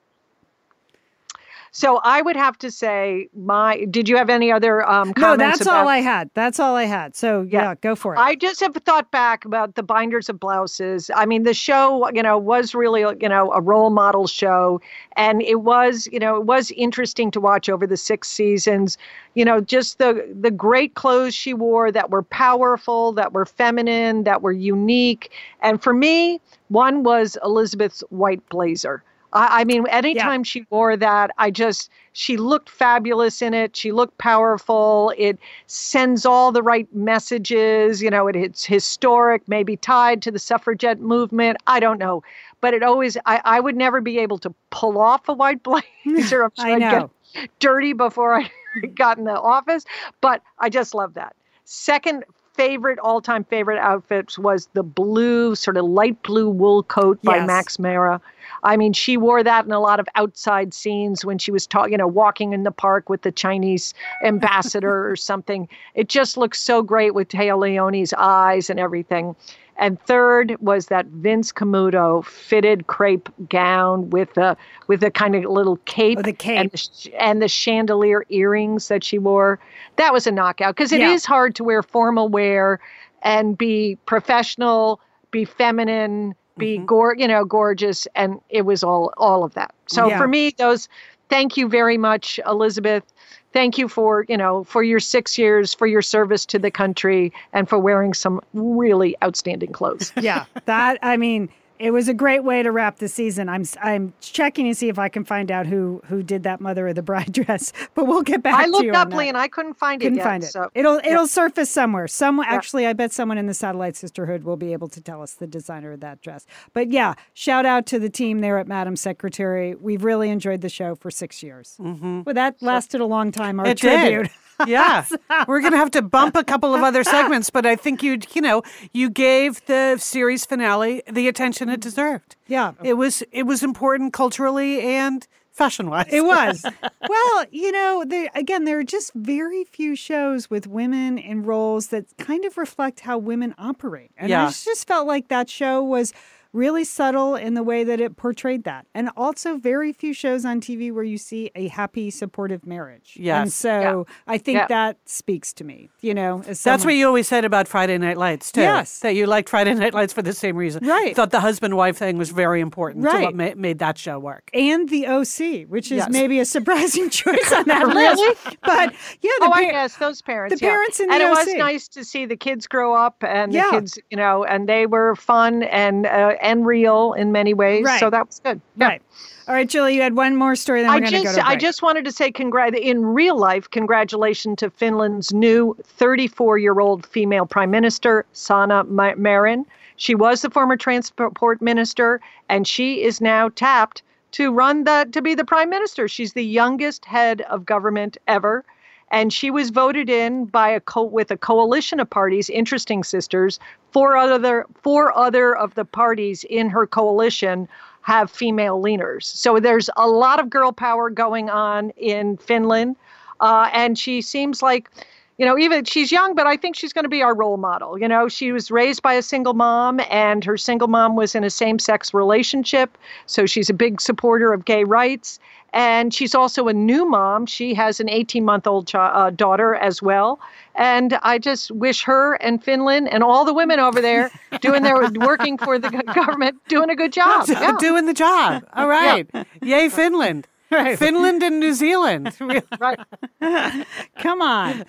So I would have to say, my. Did you have any other um, comments? No, that's about, all I had. That's all I had. So yeah, Yeah. go for it. I just have thought back about the binders of blouses. I mean, the show, you know, was really, you know, a role model show. And it was, you know, it was interesting to watch over the six seasons. You know, just the the great clothes she wore that were powerful, that were feminine, that were unique. And for me, one was Elizabeth's white blazer. I, I mean, anytime she wore that, I just, she looked fabulous in it. She looked powerful. It sends all the right messages. You know, it, it's historic, maybe tied to the suffragette movement. I don't know. But it always, I, I would never be able to pull off a white blazer. I'm sure I I'd get dirty before I got in the office. But I just love that. Second favorite, all time favorite outfits was the blue, sort of light blue wool coat by Yes. Max Mara. I mean, she wore that in a lot of outside scenes when she was talking, you know, walking in the park with the Chinese ambassador or something. It just looks so great with Téa Leoni's eyes and everything. And third was that Vince Camuto fitted crepe gown with a with a kind of little cape, Oh, the cape. and the, and the chandelier earrings that she wore. That was a knockout because it is Yeah. hard to wear formal wear and be professional, be feminine, be Mm-hmm. gor- you know gorgeous, and it was all all of that. So Yeah. for me, those. Thank you very much, Elizabeth. Thank you for you know for your six years, for your service to the country, and for wearing some really outstanding clothes. yeah, that I mean, it was a great way to wrap the season. I'm I'm checking to see if I can find out who who did that mother of the bride dress, but we'll get back I to you I looked on up, that. Lee, and I couldn't find Couldn't it yet. find it. So it'll it'll surface somewhere. Some actually, I bet someone in the Satellite Sisterhood will be able to tell us the designer of that dress. But yeah, shout out to the team there at Madam Secretary. We've really enjoyed the show for six years. Mm-hmm. Well, that lasted a long time. Our It did. yeah. We're going to have to bump a couple of other segments, but I think you, you know, you gave the series finale the attention it deserved. Yeah. It was it was important culturally and fashion wise. It was. well, you know, there, again, there are just very few shows with women in roles that kind of reflect how women operate. And I just felt like that show was really subtle in the way that it portrayed that. And also very few shows on TV where you see a happy, supportive marriage. And Yes. so I think Yeah. that speaks to me, you know, as That's what you always said about Friday Night Lights, too. Yes. That you liked Friday Night Lights for the same reason. Right. Thought the husband wife thing was very important to what ma- made that show work. and the OC, which is Yes. really a surprising choice on that Really? list. But yeah, the oh, I par- guess those parents. the yeah. parents in the and the it was nice to see the kids grow up and Yeah. the kids, you know, and they were fun and uh, and real in many ways. Right. So that was good. Yeah. Right. All right, Julie, you had one more story, then I just I just wanted to say congrat in real life congratulations to Finland's new 34-year-old female prime minister Sanna Marin. She was the former transport minister and she is now tapped to run the to be the prime minister. She's the youngest head of government ever and she was voted in by a co- with a coalition of parties interesting sisters. Four other four other of the parties in her coalition have female leaners so there's a lot of girl power going on in finland. Uh, and she seems like you know even she's young but i think she's going to be our role model. You know she was raised by a single mom and her single mom was in a same-sex relationship. So she's a big supporter of gay rights and she's also a new mom. She has an 18 month old ch- uh, daughter as well. And I just wish her and Finland and all the women over there doing their working for the government doing a good job. Yeah. Doing the job. All right. Yay, Finland. Right. Finland and New Zealand. right. Come on.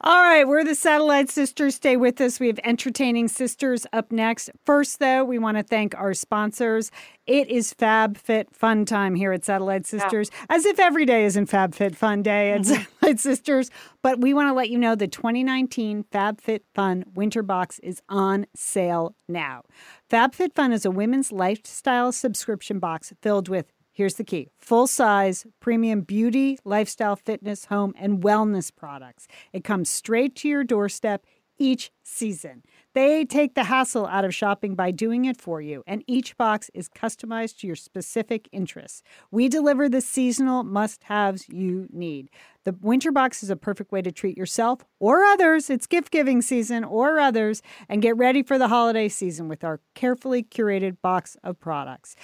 All right, we're the Satellite Sisters. Stay with us. We have entertaining sisters up next. First, though, we want to thank our sponsors. It is Fab Fit Fun Time here at Satellite Sisters, as if every day isn't Fab Fit Fun Day at mm-hmm. Satellite Sisters. But we want to let you know the 2019 Fab Fit Fun Winter Box is on sale now. Fab Fit Fun is a women's lifestyle subscription box filled with Here's the key full size, premium beauty, lifestyle, fitness, home, and wellness products. It comes straight to your doorstep each season. They take the hassle out of shopping by doing it for you, and each box is customized to your specific interests. We deliver the seasonal must haves you need. The winter box is a perfect way to treat yourself or others. It's gift giving season or others, and get ready for the holiday season with our carefully curated box of products.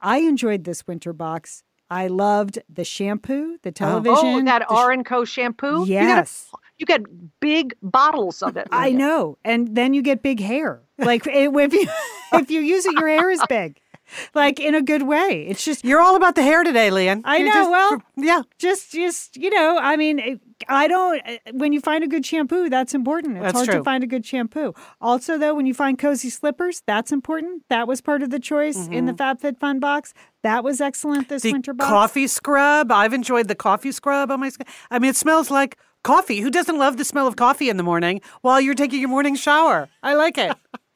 I enjoyed this winter box. I loved the shampoo, the oh. Oh, television. Oh, that R and Co shampoo. Yes. You get, you get big bottles of it. I know, and then you get big hair. Like if you if you use it, your hair is big, like in a good way. It's just You're all about the hair today, Lian. I You're know, just- well- yeah. just just you know. I mean, I don't. uh, When you find a good shampoo, that's important. It's That's hard to find a good shampoo. Also, though, when you find cozy slippers, that's important. That was part of the choice in the FabFitFun box. That was excellent this Mm-hmm. The winter box. coffee scrub. I've enjoyed the coffee scrub on my skin. I mean, it smells like coffee. Who doesn't love the smell of coffee in the morning while you're taking your morning shower? I like it.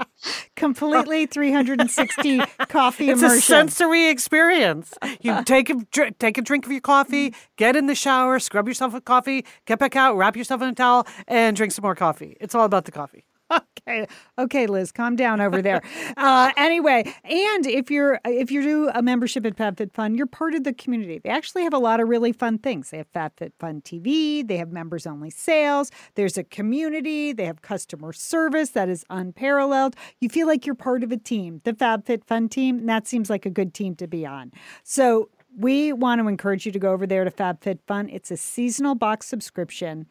completely 360 coffee It's immersion. a sensory experience. You take a dr- take a drink of your coffee, get in the shower, scrub yourself with coffee, get back out, wrap yourself in a towel, and drink some more coffee. It's all about the coffee. Okay. Okay liz calm down over there. Uh, anyway and if you're if you do a membership at fabfitfun you're part of the community. They actually have a lot of really fun things. They have fabfitfun tv they have members only sales there's a community they have customer service that is unparalleled. You feel like you're part of a team the fabfitfun team and that seems like a good team to be on. So we want to encourage you to go over there to fabfitfun it's a seasonal box subscription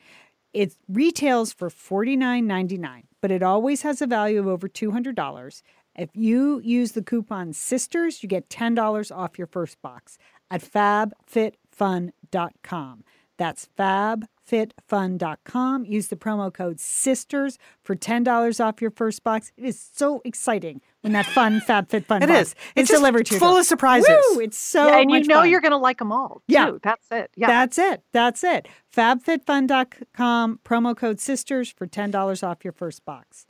it retails for $49.99, but it always has a value of over $200. If you use the coupon SISTERS, you get $10 off your first box at fabfitfun.com. That's fabfitfun.com. Use the promo code SISTERS for $10 off your first box. It is so exciting when that fun FabFitFun It box is. is It's delivered to you. full of surprises. Woo! It's so Yeah, and you know fun. you're going to like them all. Yeah. Too. That's it. Yeah. That's it. That's it. FabFitFun.com, promo code SISTERS for $10 off your first box.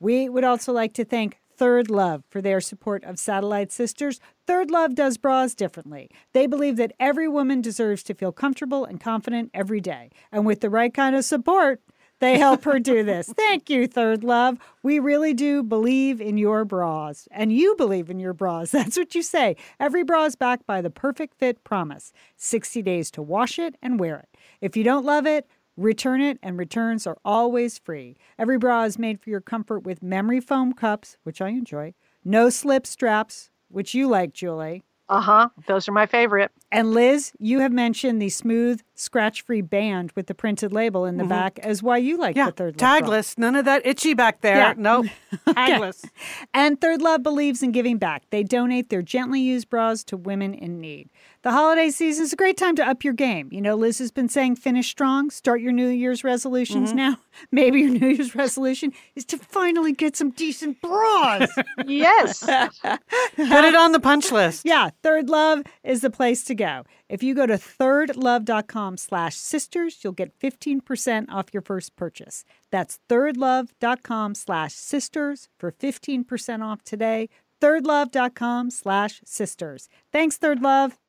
We would also like to thank Third Love for their support of Satellite Sisters. Third Love does bras differently. They believe that every woman deserves to feel comfortable and confident every day. And with the right kind of support, they help her do this. Thank you, Third Love. We really do believe in your bras. And you believe in your bras. That's what you say. Every bra is backed by the perfect fit promise 60 days to wash it and wear it. If you don't love it, Return it, and returns are always free. Every bra is made for your comfort with memory foam cups, which I enjoy, no slip straps, which you like, Julie. Uh huh. Those are my favorite. And Liz, you have mentioned the smooth, scratch-free band with the printed label in the mm-hmm. back as why you like yeah, the Third Love. Tagless. None of that itchy back there. Yeah. Nope. Tagless. And Third Love believes in giving back. They donate their gently used bras to women in need. The holiday season is a great time to up your game. You know, Liz has been saying finish strong, start your New Year's resolutions mm-hmm. now. Maybe your New Year's resolution is to finally get some decent bras. yes. Put it on the punch list. Yeah, Third Love is the place to go. If you go to thirdlove.com slash sisters, you'll get 15% off your first purchase. That's thirdlove.com slash sisters for 15% off today. thirdlove.com slash sisters. Thanks, Third Love.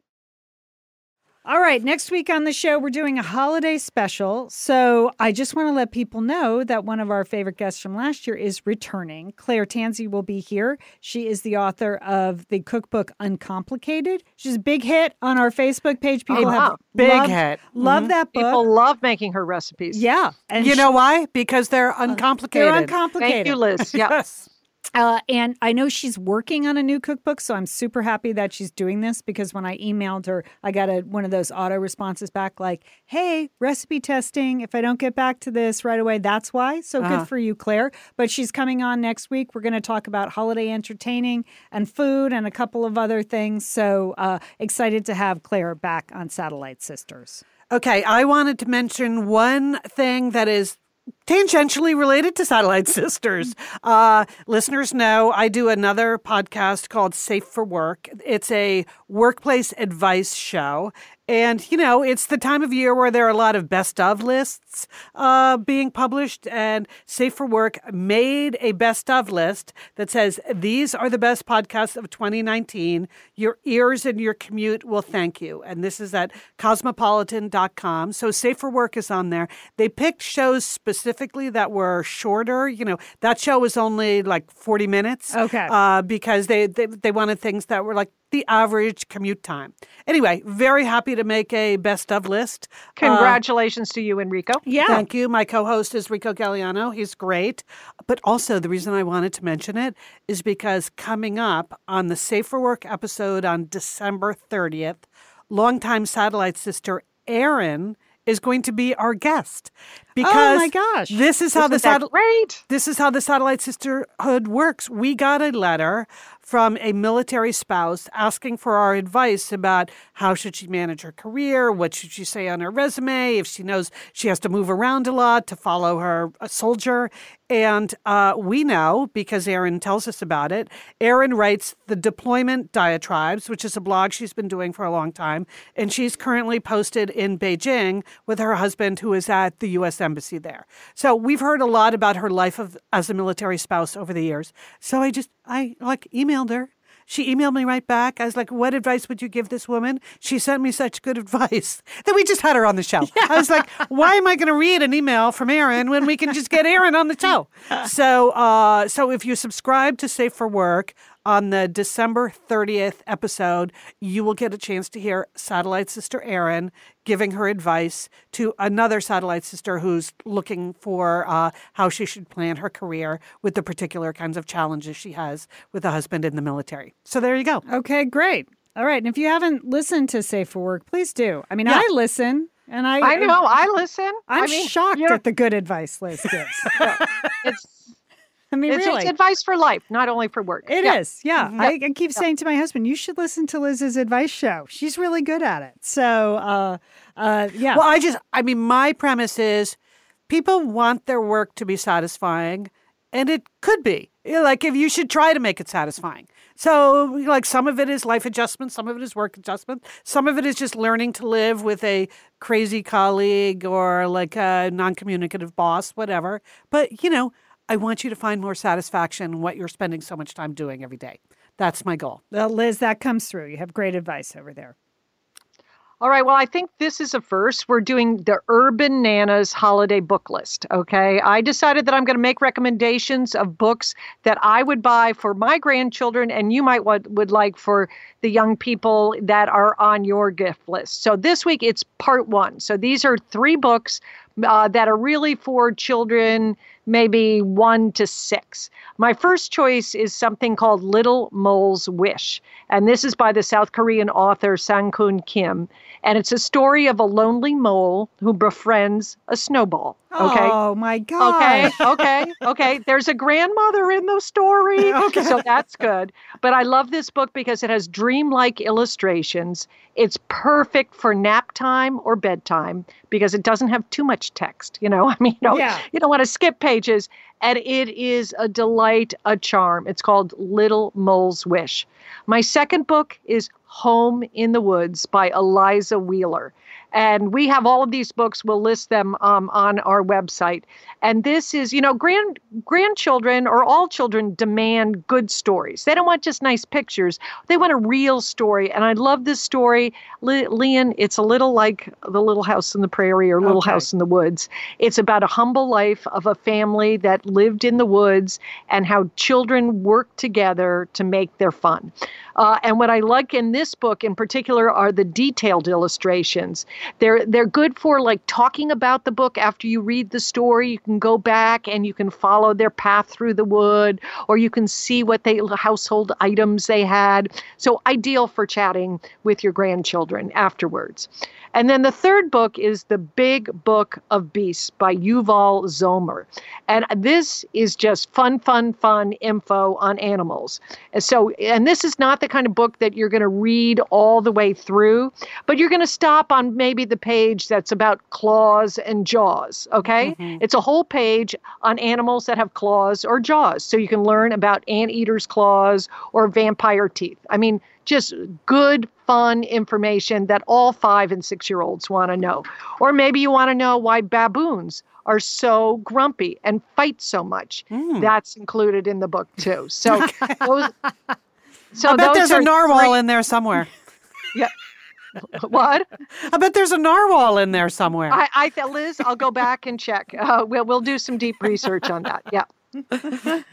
All right, next week on the show, we're doing a holiday special. So I just want to let people know that one of our favorite guests from last year is returning. Claire Tansey will be here. She is the author of the cookbook Uncomplicated. She's a big hit on our Facebook page. People oh, wow. have big loved, hit. Love mm-hmm. that book. People love making her recipes. Yeah. And you she, know why? Because they're uncomplicated. They're uncomplicated. Thank you, Liz. yes. Uh, and I know she's working on a new cookbook, so I'm super happy that she's doing this because when I emailed her, I got a, one of those auto responses back like, hey, recipe testing. If I don't get back to this right away, that's why. So uh-huh. good for you, Claire. But she's coming on next week. We're going to talk about holiday entertaining and food and a couple of other things. So uh, excited to have Claire back on Satellite Sisters. Okay, I wanted to mention one thing that is tangentially related to Satellite Sisters. Uh, listeners know I do another podcast called Safe for Work. It's a workplace advice show. And, you know, it's the time of year where there are a lot of best of lists uh, being published. And Safe for Work made a best of list that says, These are the best podcasts of 2019. Your ears and your commute will thank you. And this is at cosmopolitan.com. So Safe for Work is on there. They picked shows specifically that were shorter. You know, that show was only like 40 minutes. Okay. Uh, because they, they, they wanted things that were like the average commute time. Anyway, very happy to make a best of list. Uh, Congratulations uh, to you, Enrico. Yeah. Thank you. My co host is Rico Gagliano. He's great. But also, the reason I wanted to mention it is because coming up on the Safer Work episode on December 30th, longtime satellite sister Erin is going to be our guest because oh my gosh this is how Isn't the satellite this is how the satellite sisterhood works we got a letter from a military spouse asking for our advice about how should she manage her career, what should she say on her resume, if she knows she has to move around a lot to follow her a soldier. And uh, we know because Erin tells us about it. Erin writes the Deployment Diatribes, which is a blog she's been doing for a long time, and she's currently posted in Beijing with her husband, who is at the U.S. Embassy there. So we've heard a lot about her life of, as a military spouse over the years. So I just I like emailed her. She emailed me right back. I was like, "What advice would you give this woman?" She sent me such good advice that we just had her on the show. Yeah. I was like, "Why am I going to read an email from Erin when we can just get Erin on the show?" So, uh, so if you subscribe to Safe for Work, on the December 30th episode, you will get a chance to hear satellite sister Erin giving her advice to another satellite sister who's looking for uh, how she should plan her career with the particular kinds of challenges she has with a husband in the military. So there you go. Okay, great. All right. And if you haven't listened to Safe for Work, please do. I mean, yeah. I listen. And I, I know, I listen. I'm I mean, shocked at the good advice Liz gives. it's I mean, it's, really. it's advice for life, not only for work. It yeah. is, yeah. Mm-hmm. I, I, keep yeah. saying to my husband, you should listen to Liz's advice show. She's really good at it. So, uh, uh, yeah. Well, I just, I mean, my premise is people want their work to be satisfying, and it could be. Like, if you should try to make it satisfying. So, like, some of it is life adjustment, some of it is work adjustment, some of it is just learning to live with a crazy colleague or like a non communicative boss, whatever. But, you know, I want you to find more satisfaction in what you're spending so much time doing every day. That's my goal. Well, Liz, that comes through. You have great advice over there. All right. Well, I think this is a first. We're doing the Urban Nanas holiday book list. Okay. I decided that I'm going to make recommendations of books that I would buy for my grandchildren and you might would, would like for the young people that are on your gift list. So this week it's part one. So these are three books uh, that are really for children maybe one to six. My first choice is something called Little Mole's Wish. And this is by the South Korean author Sang-Keun Kim. And it's a story of a lonely mole who befriends a snowball. Okay. Oh my God. Okay. Okay. Okay. There's a grandmother in the story. okay. So that's good. But I love this book because it has dreamlike illustrations. It's perfect for nap time or bedtime because it doesn't have too much text. You know, I mean, you, know, yeah. you don't want to skip pages. And it is a delight, a charm. It's called Little Mole's Wish. My second book is Home in the Woods by Eliza Wheeler. And we have all of these books. We'll list them um, on our website. And this is, you know, grand grandchildren or all children demand good stories. They don't want just nice pictures. They want a real story. And I love this story, Le- Lian. It's a little like the Little House in the Prairie or Little okay. House in the Woods. It's about a humble life of a family that lived in the woods and how children work together to make their fun. Uh, and what I like in this book in particular are the detailed illustrations. They're they're good for like talking about the book after you read the story. You can go back and you can follow their path through the wood, or you can see what they household items they had. So ideal for chatting with your grandchildren afterwards. And then the third book is The Big Book of Beasts by Yuval Zomer. And this is just fun, fun, fun info on animals. And so, and this is not the kind of book that you're going to read all the way through, but you're going to stop on maybe the page that's about claws and jaws. Okay. Mm-hmm. It's a whole page on animals that have claws or jaws. So you can learn about anteater's claws or vampire teeth. I mean, just good, fun information that all five and six year olds want to know. Or maybe you want to know why baboons are so grumpy and fight so much. Mm. That's included in the book too. So those. So I bet there's a narwhal three, in there somewhere. Yeah. What? I bet there's a narwhal in there somewhere. I, I Liz, I'll go back and check. Uh, we'll we'll do some deep research on that. Yeah.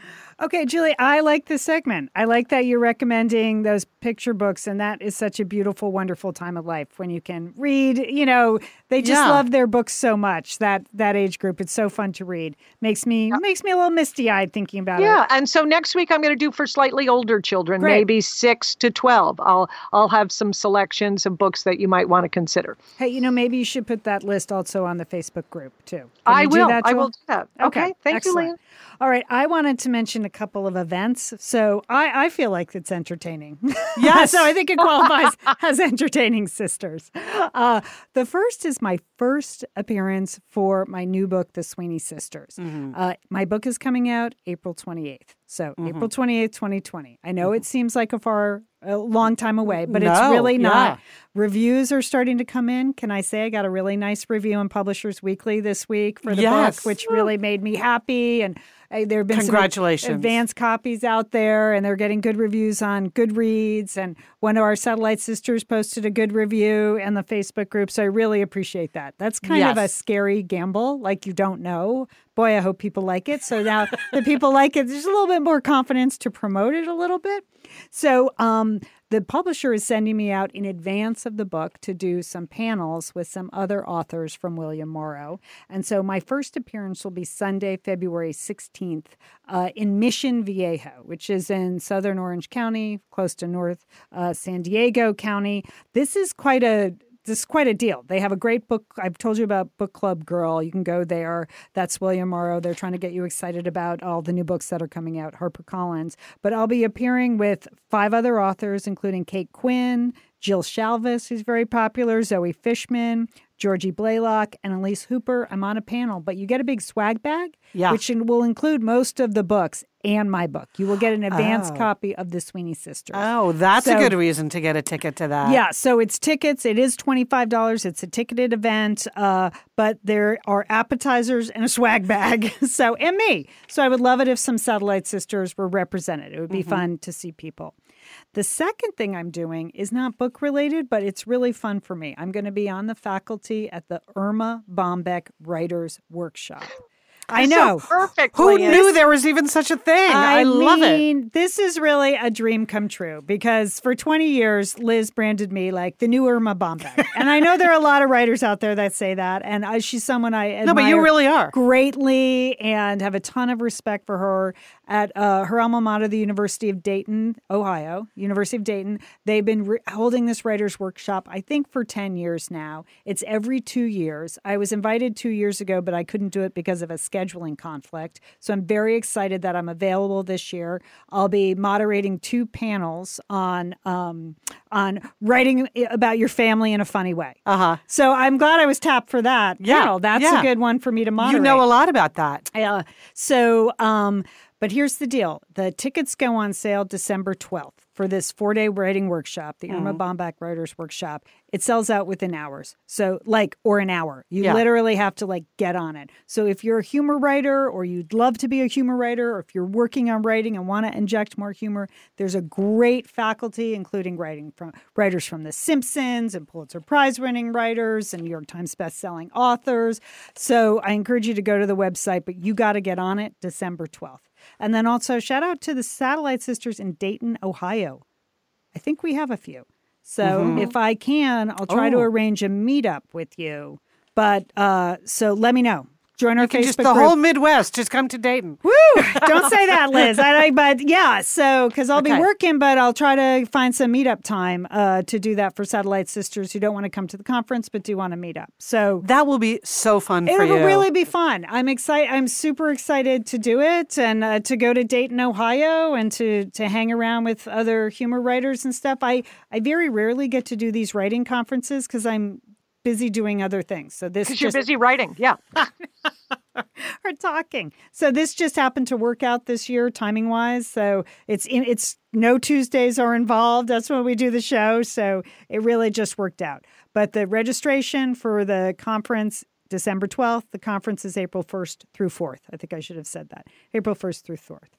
Okay, Julie, I like this segment. I like that you're recommending those picture books, and that is such a beautiful, wonderful time of life when you can read. You know, they just yeah. love their books so much. That that age group, it's so fun to read. Makes me yeah. makes me a little misty eyed thinking about yeah. it. Yeah, and so next week I'm going to do for slightly older children, Great. maybe six to twelve. I'll I'll have some selections of books that you might want to consider. Hey, you know, maybe you should put that list also on the Facebook group too. Can I will. I will do that. Okay, okay. thank Excellent. you, Lian. All right, I wanted to mention a couple of events. So I, I feel like it's entertaining. Yes. so I think it qualifies as entertaining sisters. Uh, the first is my first appearance for my new book, The Sweeney Sisters. Mm-hmm. Uh, my book is coming out April 28th. So mm-hmm. April 28th, 2020. I know mm-hmm. it seems like a far, a long time away, but no, it's really not. Yeah. Reviews are starting to come in. Can I say I got a really nice review in Publishers Weekly this week for the yes. book, which really made me happy and there have been Congratulations. some advanced copies out there, and they're getting good reviews on Goodreads. And one of our satellite sisters posted a good review in the Facebook group. So I really appreciate that. That's kind yes. of a scary gamble, like you don't know. Boy, I hope people like it. So now the people like it, there's a little bit more confidence to promote it a little bit. So um, the publisher is sending me out in advance of the book to do some panels with some other authors from William Morrow. And so my first appearance will be Sunday, February 16th uh, in Mission Viejo, which is in southern Orange County, close to North uh, San Diego County. This is quite a this is quite a deal. They have a great book. I've told you about Book Club Girl. You can go there. That's William Morrow. They're trying to get you excited about all the new books that are coming out, HarperCollins. But I'll be appearing with five other authors, including Kate Quinn, Jill Shalvis, who's very popular, Zoe Fishman, Georgie Blalock, and Elise Hooper. I'm on a panel, but you get a big swag bag, Yeah. which will include most of the books and my book. You will get an advance Oh. copy of the Sweeney Sisters. Oh, that's So- a good reason to get a ticket to that. Yeah, so it's tickets. It is $25. It's a ticketed event, uh, but there are appetizers and a swag bag. So, and me. So, I would love it if some Satellite Sisters were represented. It would be fun to see people. The second thing I'm doing is not book related, but it's really fun for me. I'm going to be on the faculty at the Erma Bombeck Writers Workshop. I know. So perfect. Who knew there was even such a thing? I, love it. mean, This is really a dream come true because for 20 years, Liz branded me like the new Erma Bombeck. and I know there are a lot of writers out there that say that. And I, she's someone I admire No, but you really are. greatly and have a ton of respect for her at uh, her alma mater, the University of Dayton, Ohio, University of Dayton. They've been re- holding this writers workshop, I think, for 10 years now. It's every two years. I was invited two years ago, but I couldn't do it because of a scheduling conflict. So I'm very excited that I'm available this year. I'll be moderating two panels on um, on writing about your family in a funny way. Uh huh. So I'm glad I was tapped for that Yeah, panel. That's yeah. a good one for me to moderate. You know a lot about that. Yeah. So, um, but here's the deal: the tickets go on sale December 12th for this four-day writing workshop, the Erma mm. Bombeck Writers Workshop. It sells out within hours. So, like, or an hour. You Yeah. literally have to like get on it. So, if you're a humor writer, or you'd love to be a humor writer, or if you're working on writing and want to inject more humor, there's a great faculty, including writing from writers from The Simpsons and Pulitzer Prize-winning writers and New York Times best-selling authors. So, I encourage you to go to the website, but you got to get on it December 12th. And then also shout out to the Satellite Sisters in Dayton, Ohio. I think we have a few. So if I can, I'll try to Oh. arrange a meetup with you. But uh, so let me know. Join our Facebook Just the group. whole Midwest. Just come to Dayton. Woo! Don't say that, Liz. I, I- but yeah, so because I'll be working, but I'll try to find some meetup time uh, to do that for Satellite Sisters who don't want to come to the conference but do want to meet up. So That will be so fun it for will you. really be fun. I'm excited. I'm super excited to do it and uh, to go to Dayton, Ohio, and to to hang around with other humor writers and stuff. I I very rarely get to do these writing conferences because I'm busy doing other things. So this Because you're busy writing. Yeah. or talking. So this just happened to work out this year, timing wise. So it's in, it's no Tuesdays are involved. That's when we do the show. So it really just worked out. But the registration for the conference December 12th. The conference is April 1st through 4th. I think I should have said that. April 1st through 4th.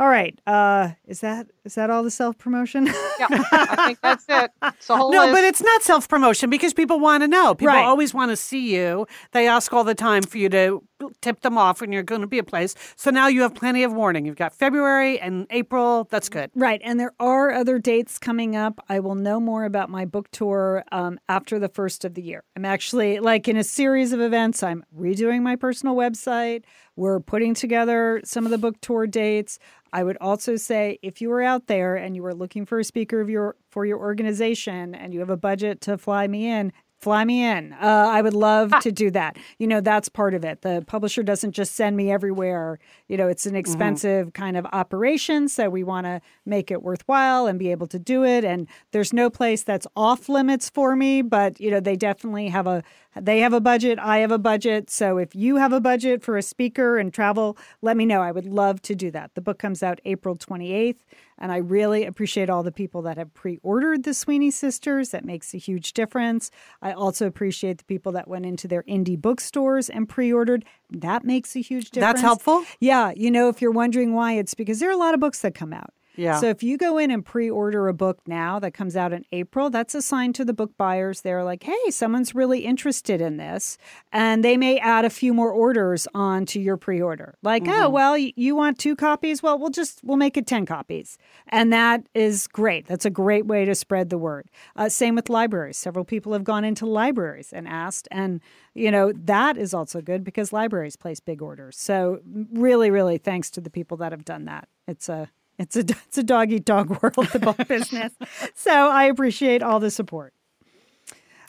All right. Uh, is that is that all the self promotion? Yeah. I think that's it. It's a whole No, list. but it's not self promotion because people want to know. People Right. always want to see you. They ask all the time for you to tip them off when you're going to be a place. So now you have plenty of warning. You've got February and April. That's good. Right. And there are other dates coming up. I will know more about my book tour um, after the first of the year. I'm actually like in a series of events. I'm redoing my personal website. We're putting together some of the book tour dates. I would also say if you are out there and you are looking for a speaker of your for your organization and you have a budget to fly me in, fly me in. Uh, I would love to do that. You know, that's part of it. The publisher doesn't just send me everywhere. You know, it's an expensive kind of operation. So we want to make it worthwhile and be able to do it. And there's no place that's off limits for me, but, you know, they definitely have a, they have a budget. I have a budget. So if you have a budget for a speaker and travel, let me know. I would love to do that. The book comes out April 28th. And I really appreciate all the people that have pre ordered the Sweeney Sisters. That makes a huge difference. I also appreciate the people that went into their indie bookstores and pre ordered. That makes a huge difference. That's helpful? Yeah. You know, if you're wondering why, it's because there are a lot of books that come out. Yeah. So if you go in and pre-order a book now that comes out in April, that's a sign to the book buyers. They're like, "Hey, someone's really interested in this," and they may add a few more orders onto your pre-order. Like, Mm-hmm. "Oh, well, you want two copies? Well, we'll just we'll make it ten copies," and that is great. That's a great way to spread the word. Uh, same with libraries. Several people have gone into libraries and asked, and you know that is also good because libraries place big orders. So really, really, thanks to the people that have done that. It's a it's a it's a dog eat dog world, the book business. So I appreciate all the support.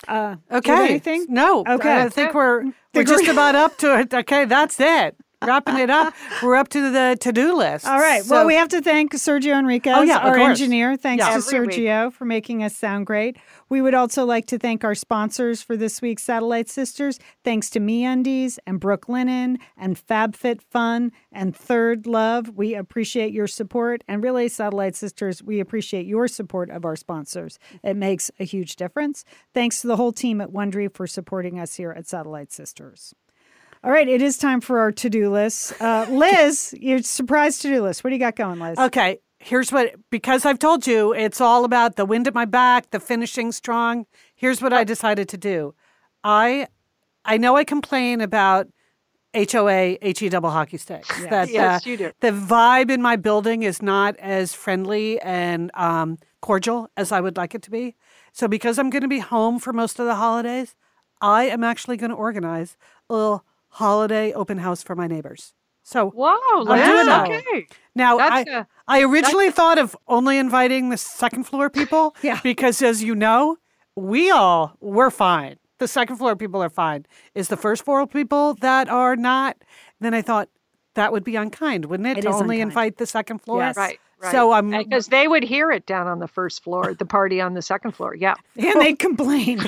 Uh, do you have Okay. anything? No. Okay. I think we're we're just about up to it. Okay, that's it. Wrapping it up. We're up to the to-do list. All right. So- well, we have to thank Sergio Enriquez, Oh, yeah, our course. engineer. Thanks Yeah. to Every week. Sergio for making us sound great. We would also like to thank our sponsors for this week's Satellite Sisters. Thanks to MeUndies and Brooklinen and FabFitFun and Third Love. We appreciate your support. And really, Satellite Sisters, we appreciate your support of our sponsors. It makes a huge difference. Thanks to the whole team at Wondery for supporting us here at Satellite Sisters. All right, it is time for our to-do list. Uh, Liz, your surprise to-do list. What do you got going, Liz? Okay, here's what because I've told you it's all about the wind at my back, the finishing strong. Here's what I decided to do. I I know I complain about HOA HE double hockey sticks. That Yes, uh, you do. the vibe in my building is not as friendly and um, cordial as I would like it to be. So because I'm going to be home for most of the holidays, I am actually going to organize a little holiday open house for my neighbors. So wow, I'm doing Liz, that. okay. now, I, That's a- I originally thought of only inviting the second floor people. Yeah. Because as you know, we all, we're fine. The second floor people are fine. Is the first floor people that are not? Then I thought that would be unkind, wouldn't it? It to is only unkind. invite the second floor. Yes. Right. Right. So I'm uh, because they would hear it down on the first floor, the party on the second floor. Yeah, And they'd complain.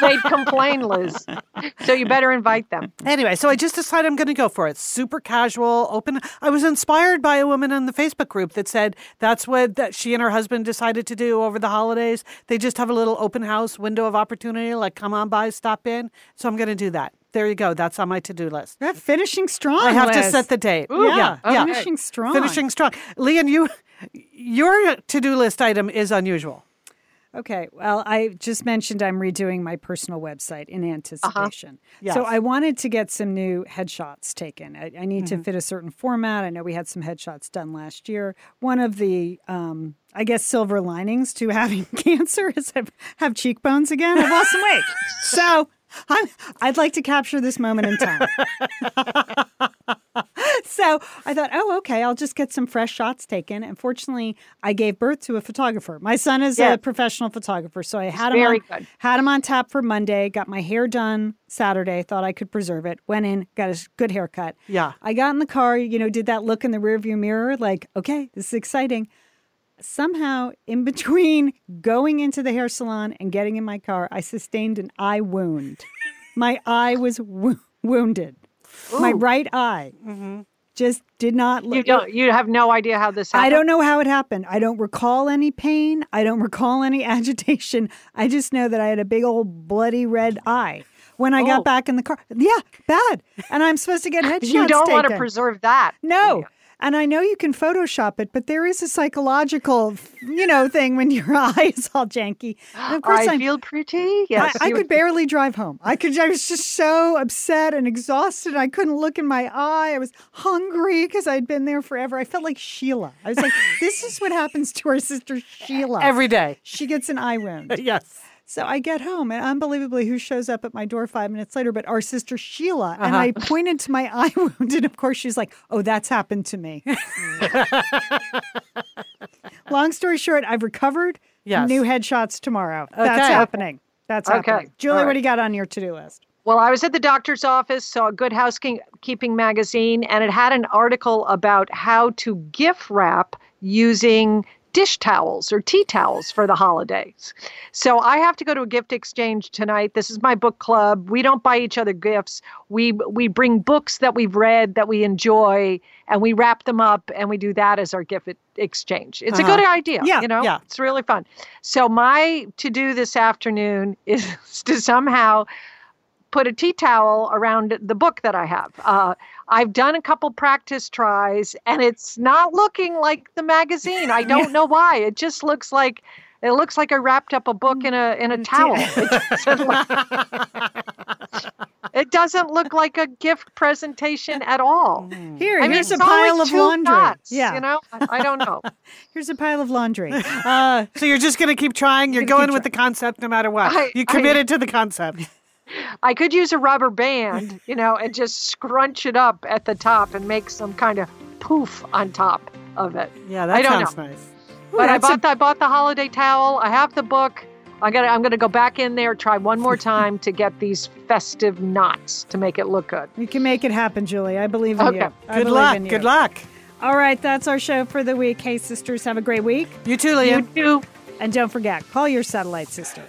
they'd complain, Liz. So you better invite them. Anyway, so I just decided I'm going to go for it. Super casual, open. I was inspired by a woman in the Facebook group that said that's what that she and her husband decided to do over the holidays. They just have a little open house window of opportunity, like come on by, stop in. So I'm going to do that. There you go. That's on my to-do list. You're finishing strong. I have to set the date. Yeah, yeah, finishing strong. Finishing strong. Lian, you, your to-do list item is unusual. Okay. Well, I just mentioned I'm redoing my personal website in anticipation. Yes. So I wanted to get some new headshots taken. I, I need Mm-hmm. to fit a certain format. I know we had some headshots done last year. One of the, um, I guess, silver linings to having cancer is I have cheekbones again. I've lost some weight. So I'm, I'd like to capture this moment in time. so I thought, oh, okay, I'll just get some fresh shots taken. And fortunately, I gave birth to a photographer. My son is Yeah. a professional photographer, so I had him on, good. had him on tap for Monday. Got my hair done Saturday. Thought I could preserve it. Went in, got a good haircut. Yeah. I got in the car. You know, did that look in the rearview mirror, like, okay, this is exciting. Somehow, in between going into the hair salon and getting in my car, I sustained an eye wound. my eye was wo- wounded. My right eye mm-hmm. just did not look. You don't. You have no idea how this happened. I don't know how it happened. I don't recall any pain. I don't recall any agitation. I just know that I had a big old bloody red eye when I Oh. got back in the car. Yeah, bad. And I'm supposed to get headshots You don't want to preserve that. No. And I know you can Photoshop it, but there is a psychological, you know, thing when your eye is all janky. And of course, I I'm, feel pretty. Yes. I, I could barely drive home. I could. I was just so upset and exhausted. I couldn't look in my eye. I was hungry because I'd been there forever. I felt like Sheila. I was like, "This is what happens to our sister Sheila Every day. She gets an eye wound." Yes. So I get home, and unbelievably, who shows up at my door five minutes later? But our sister Sheila. And Uh-huh. I pointed to my eye wound, and of course, she's like, "Oh, that's happened to me." Long story short, I've recovered. Yes. New headshots tomorrow. That's happening. That's Okay. happening. Julie, All what right. do you got on your to-do list? Well, I was at the doctor's office, saw a Good Housekeeping magazine, and it had an article about how to gift wrap using dish towels or tea towels for the holidays. So I have to go to a gift exchange tonight. This is my book club. We don't buy each other gifts. We we bring books that we've read that we enjoy and we wrap them up and we do that as our gift exchange. It's a uh-huh. good idea, Yeah, you know. yeah. It's really fun. So my to do this afternoon is to somehow put a tea towel around the book that I have. Uh, I've done a couple practice tries, and it's not looking like the magazine. I don't know why. It just looks like it looks like I wrapped up a book in a in a towel. It doesn't, look, it doesn't look like a gift presentation at all. Here, I mean, here's it's a pile of laundry. dots, yeah, you know, I, I don't know. here's a pile of laundry. Uh, So you're just going to keep trying. You're Gonna going keep with the concept no matter what. I- you I- committed to the concept. I could use a rubber band, you know, and just scrunch it up at the top and make some kind of poof on top of it. Yeah, that I don't sounds know. nice. but I that's a- bought the, I bought the holiday towel. I have the book. I got. I'm going to go back in there, try one more time to get these festive knots to make it look good. You can make it happen, Julie. I believe in Okay. you. I Good luck. you. Good luck. All right, that's our show for the week. Hey, sisters, have a great week. You too, Lian. You too. And don't forget, call your satellite sister.